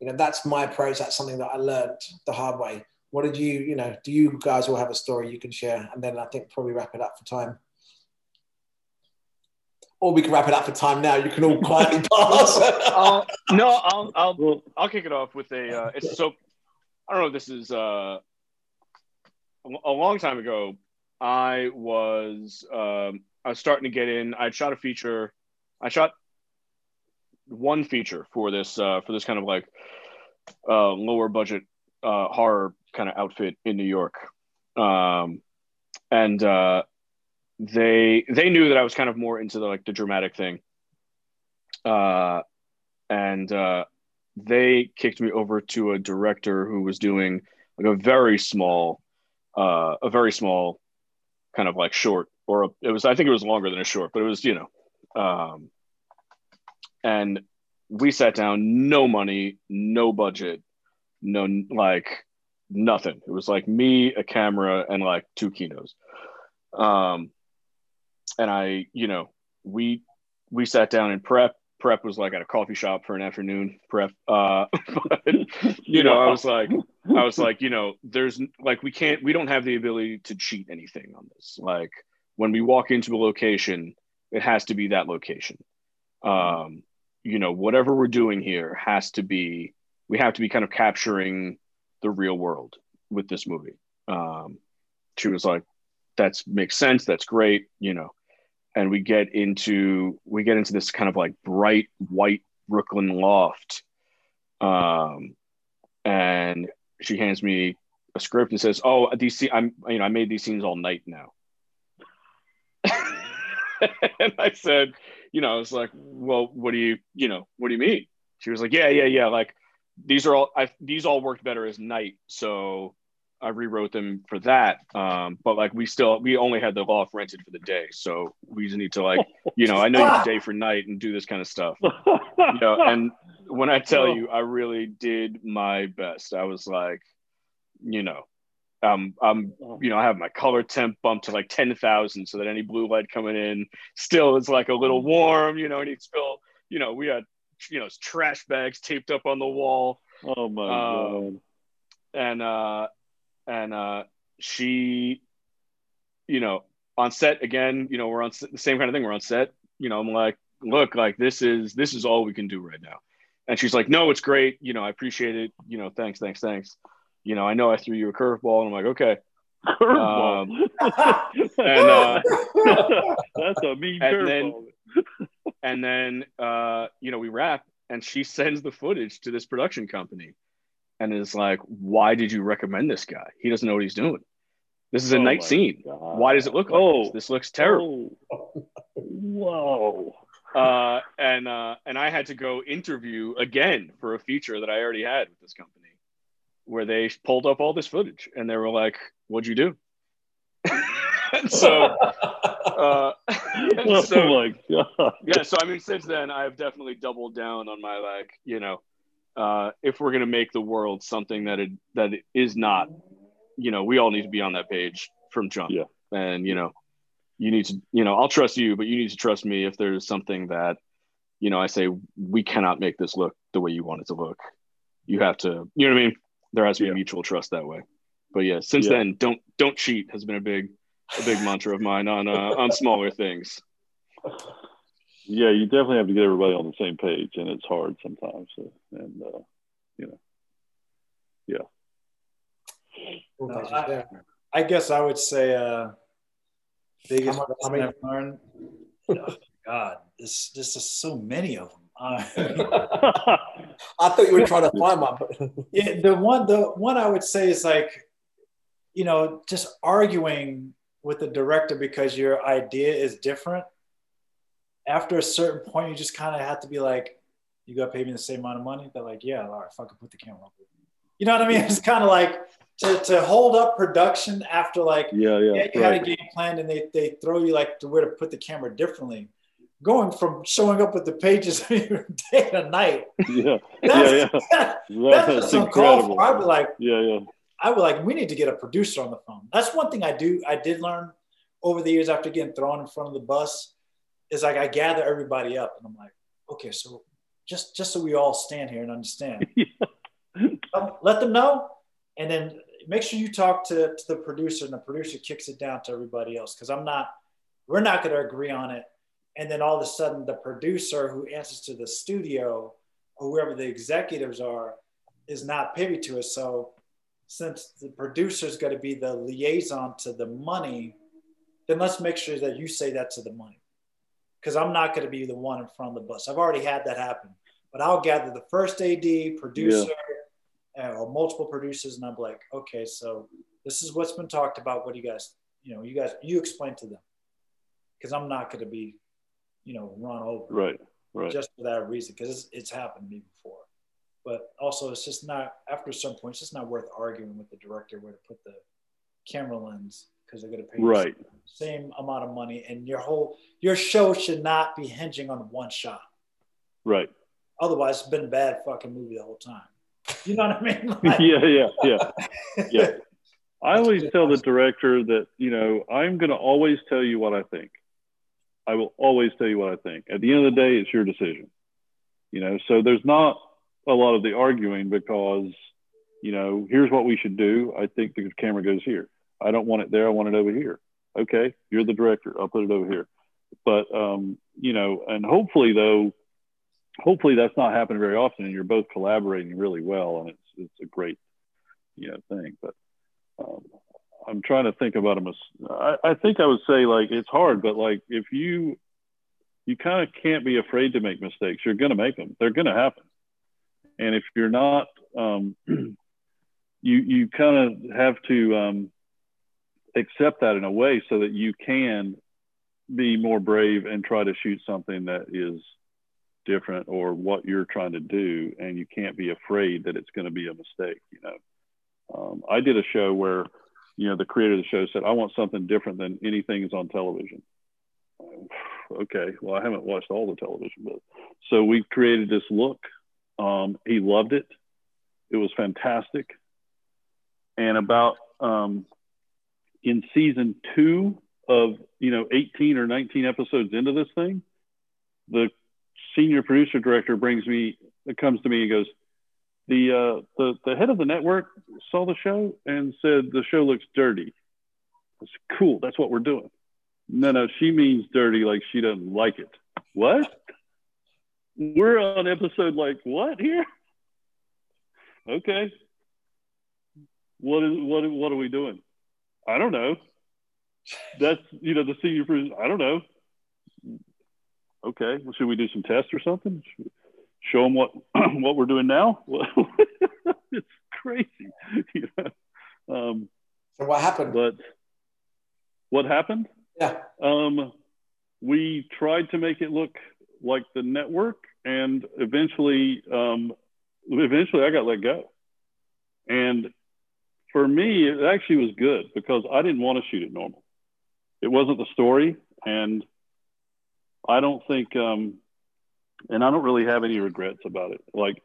you know, that's my approach. That's something that I learned the hard way. What did you, you know, do you guys all have a story you can share? And then I think probably wrap it up for time. Or we can wrap it up for time now. You can all quietly <laughs> pass. uh, no, I'll, I'll, I'll kick it off with a. Uh, it's so. I don't know. This is uh, a long time ago. I was um, I was starting to get in. I shot a feature. I shot one feature for this uh, for this kind of like uh, lower budget uh, horror kind of outfit in New York, um, and uh, they they knew that I was kind of more into the like the dramatic thing, uh, and uh, they kicked me over to a director who was doing like a very small, uh, a very small kind of like short or a, it was I think it was longer than a short, but it was you know, um, and we sat down, no money, no budget, no like nothing. It was like me, a camera, and like two kinos. Um, and I, you know, we we sat down and prep. Prep was like at a coffee shop for an afternoon prep. Uh, <laughs> but you know, I was like, I was like, you know, there's like we can't, we don't have the ability to cheat anything on this. Like, when we walk into a location, it has to be that location. Um, you know, whatever we're doing here has to be, we have to be kind of capturing the real world with this movie. Um, she was like, that's makes sense. That's great. You know, and we get into, we get into this kind of like bright white Brooklyn loft. Um, and she hands me a script and says, "Oh, these I'm you know I made these scenes all night now." <laughs> and I said, you know, I was like, well, what do you, you know, what do you mean? She was like, yeah, yeah, yeah. Like these are all, I, these all worked better as night. So I rewrote them for that. Um, but like we still, we only had the loft rented for the day. So we just need to like, you know, I know you <laughs> day for night and do this kind of stuff. you know, and when I tell you, I really did my best. I was like, you know, um, I'm, you know, I have my color temp bumped to like 10,000 so that any blue light coming in still is like a little warm, you know, and it's still, you know, we had, you know, trash bags taped up on the wall. Oh my um, God. And, uh, and, uh, she, you know, on set again, you know, we're on the same kind of thing. We're on set, you know, I'm like, look, like this is, this is all we can do right now. And she's like, no, it's great. You know, I appreciate it. You know, thanks, thanks, thanks you know, I know I threw you a curveball, and I'm like, okay. Curveball. Um, and uh, <laughs> that's a mean curveball. And then, uh, you know, we wrap, and she <laughs> sends the footage to this production company, and is like, "Why did you recommend this guy? He doesn't know what he's doing. This is a oh night scene. God. Why does it look like oh. this? This looks terrible." Oh. Whoa. Uh, and uh, and I had to go interview again for a feature that I already had with this company where they pulled up all this footage and they were like, "What'd you do?" <laughs> <laughs> so, uh, <laughs> oh so, my god! Yeah, so I mean, since then, I've definitely doubled down on my like, you know, uh, if we're gonna make the world something that it that it is not, you know, we all need to be on that page from jump. Yeah. And you know, you need to, you know, I'll trust you, but you need to trust me if there's something that, you know, I say we cannot make this look the way you want it to look. You have to, you know what I mean? there has to be yeah. mutual trust that way. But yeah, since yeah. then, don't don't cheat has been a big a big mantra of mine on uh, on smaller things. Yeah, you definitely have to get everybody on the same page, and it's hard sometimes. So, and uh, you know, yeah. Uh, I, I, guess I would say uh, biggest how many, I've learned. oh, God, this this is so many of them. <laughs> <laughs> I thought you were trying to find one. <laughs> yeah, the one the one I would say is like, you know, just arguing with the director because your idea is different. after a certain point, you just kind of have to be like, you got to pay me the same amount of money. They're like, yeah, all right, fucking put the camera up. You know what I mean? <laughs> It's kind of like to, to hold up production after like, yeah, yeah, yeah you right. had a game planned and they, they throw you like to where to put the camera differently. Going from showing up with the pages <laughs> day and night. yeah, That's, yeah, yeah. <laughs> that's, That's just incredible. I'd be like, Yeah, yeah. I would like, we need to get a producer on the phone. That's one thing I do. I did learn over the years after getting thrown in front of the bus is like I gather everybody up and I'm like, okay, so just just so we all stand here and understand, <laughs> um, let them know, and then make sure you talk to, to the producer and the producer kicks it down to everybody else because I'm not, we're not going to agree on it, and then all of a sudden the producer who answers to the studio or whoever the executives are is not privy to it. So since the producer is going to be the liaison to the money, then let's make sure that you say that to the money. Because I'm not going to be the one in front of the bus. I've already had that happen. But I'll gather the first AD, producer, uh, or multiple producers, and I'm like, okay, so this is what's been talked about. What do you guys, you know, you guys, you explain to them. Because I'm not going to be, you know, run over Right, right. just for that reason, because it's, it's happened to me before. But also, it's just not after some point. It's just not worth arguing with the director where to put the camera lens because they're going to pay Right. the same amount of money, and your whole your show should not be hinging on one shot. Right. Otherwise, it's been a bad fucking movie the whole time. <laughs> You know what I mean? <laughs> Like- yeah, yeah, yeah. <laughs> yeah. I always tell the director that, you know, I'm going to always tell you what I think. I will always tell you what I think. At the end of the day, it's your decision. You know, so there's not a lot of the arguing because, you know, here's what we should do. I think the camera goes here. I don't want it there. I want it over here. Okay, you're the director. I'll put it over here. But, um, you know, and hopefully, though, hopefully that's not happening very often and you're both collaborating really well and it's it's a great you know thing but um, i'm trying to think about them as I, I think i would say like it's hard but like if you you kind of can't be afraid to make mistakes you're going to make them they're going to happen and if you're not um, <clears throat> you you kind of have to um, accept that in a way so that you can be more brave and try to shoot something that is different or what you're trying to do. And you can't be afraid that it's going to be a mistake you know? Um, i did a show where you know the creator of the show said i want something different than anything is on television. Okay well i haven't watched all the television but so we created this look um, he loved it. It was fantastic. And about um, in season two of you know 18 or 19 episodes into this thing the senior producer director brings me comes to me and goes the uh the, the head of the network saw the show and said the show looks dirty. I said, cool. That's what we're doing. No no. She means dirty like she doesn't like it. What we're on episode like what here? Okay. What is what what are we doing? I don't know. That's you know the senior producer i don't know. Okay well, should we do some tests or something? Show them what <clears throat> what we're doing now? <laughs> It's crazy <laughs> you know? um, So what happened? but what happened? Yeah. um, we tried to make it look like the network and eventually um, eventually i got let go. And for me it actually was good because i didn't want to shoot it normal. It wasn't the story and i don't think um, and i don't really have any regrets about it. Like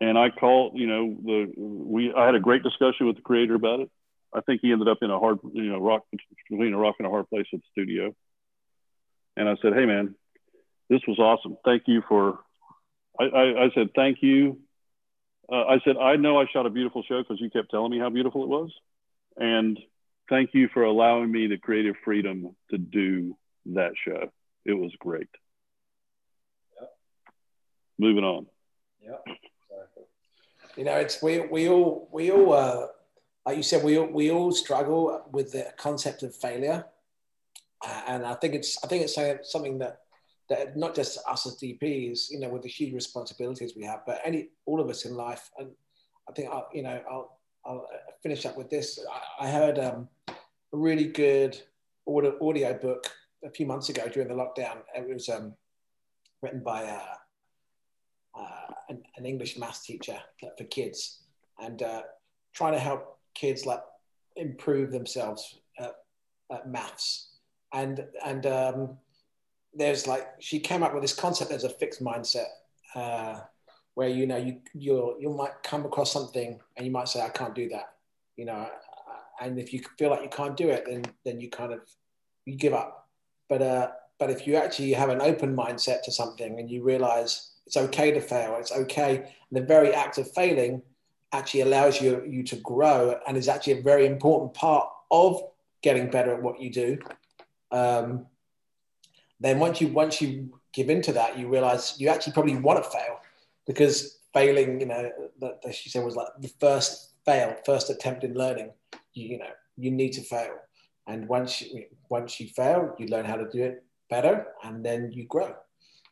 and i called you know the we i had a great discussion with the creator about it. I think he ended up in a hard you know rock between a rock and a hard place at the studio. And i said hey man this was awesome. Thank you for i i, I said thank you. Uh, i said i know i shot a beautiful show because you kept telling me how beautiful it was and thank you for allowing me the creative freedom to do that show. It was great. Yep. moving on. Yeah. You know, it's we we all we all uh, like you said we all, we all struggle with the concept of failure, uh, and I think it's I think it's something that that not just us as DPs, you know, with the huge responsibilities we have, but any all of us in life. And I think I'll, you know I'll I'll finish up with this. I, I heard um, a really good audio, audio book a few months ago during the lockdown. It was um, written by uh, uh, an, an, English maths teacher for kids, and uh, trying to help kids like improve themselves at, at maths. And and um, there's like she came up with this concept. There's a fixed mindset uh, where you know you you you might come across something and you might say I can't do that, you know, and if you feel like you can't do it, then then you kind of you give up. But uh, but if you actually have an open mindset to something and you realize it's okay to fail, it's okay, and the very act of failing actually allows you you to grow and is actually a very important part of getting better at what you do. Um, then once you once you give into that, you realize you actually probably want to fail because failing, you know, that she said was like the first fail, first attempt in learning. You, you know, you need to fail, and once you once you fail, you learn how to do it better, and then you grow.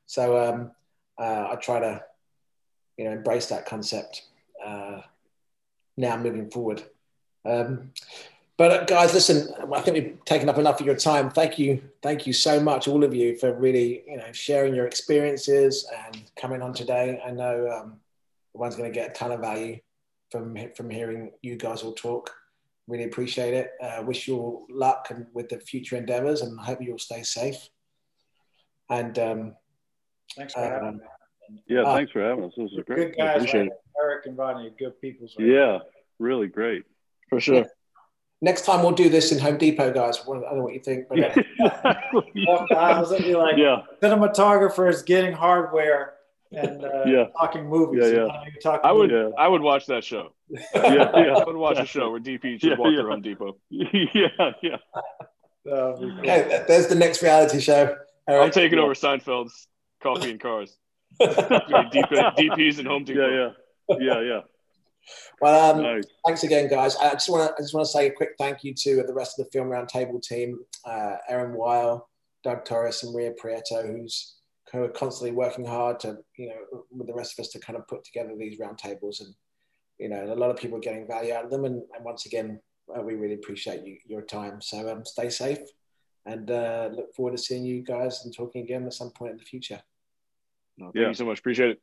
So um, uh, I try to, you know, embrace that concept uh, now moving forward. Um, but uh, guys, listen, I think we've taken up enough of your time. Thank you, thank you so much, all of you, for really, you know, sharing your experiences and coming on today. I know um, everyone's going to get a ton of value from from hearing you guys all talk. Really appreciate it. Uh, wish you all luck and with the future endeavors, and I hope you all stay safe. And um, thanks for having um, me. Yeah, uh, thanks for having us. This was great. Good guys, appreciate it. Eric and Rodney, good people. Yeah, really great. For sure next time we'll do this in Home Depot, guys. I don't know what you think, but yeah. I <laughs> was like, yeah. cinematographers getting hardware and uh, <laughs> yeah. talking movies. Yeah, yeah. Talking I would, yeah. I would watch that show. <laughs> yeah, yeah. I would watch a show where DP just yeah, walk yeah. Home Depot. yeah, yeah. Okay, there's the next reality show. I'm taking over Seinfeld's Coffee and Cars. DPs and Home Depot. Yeah, yeah, yeah, yeah. Well, um, nice. thanks again, guys. I just want to just want to say a quick thank you to the rest of the Film Roundtable team, uh, Aaron Weil, Doug Torres, and Maria Prieto, who's who are constantly working hard to, you know, with the rest of us to kind of put together these roundtables. And, you know, a lot of people are getting value out of them. And, and once again, uh, we really appreciate you, your time. So um, stay safe and uh, look forward to seeing you guys and talking again at some point in the future. No, thank yeah. you so much. Appreciate it.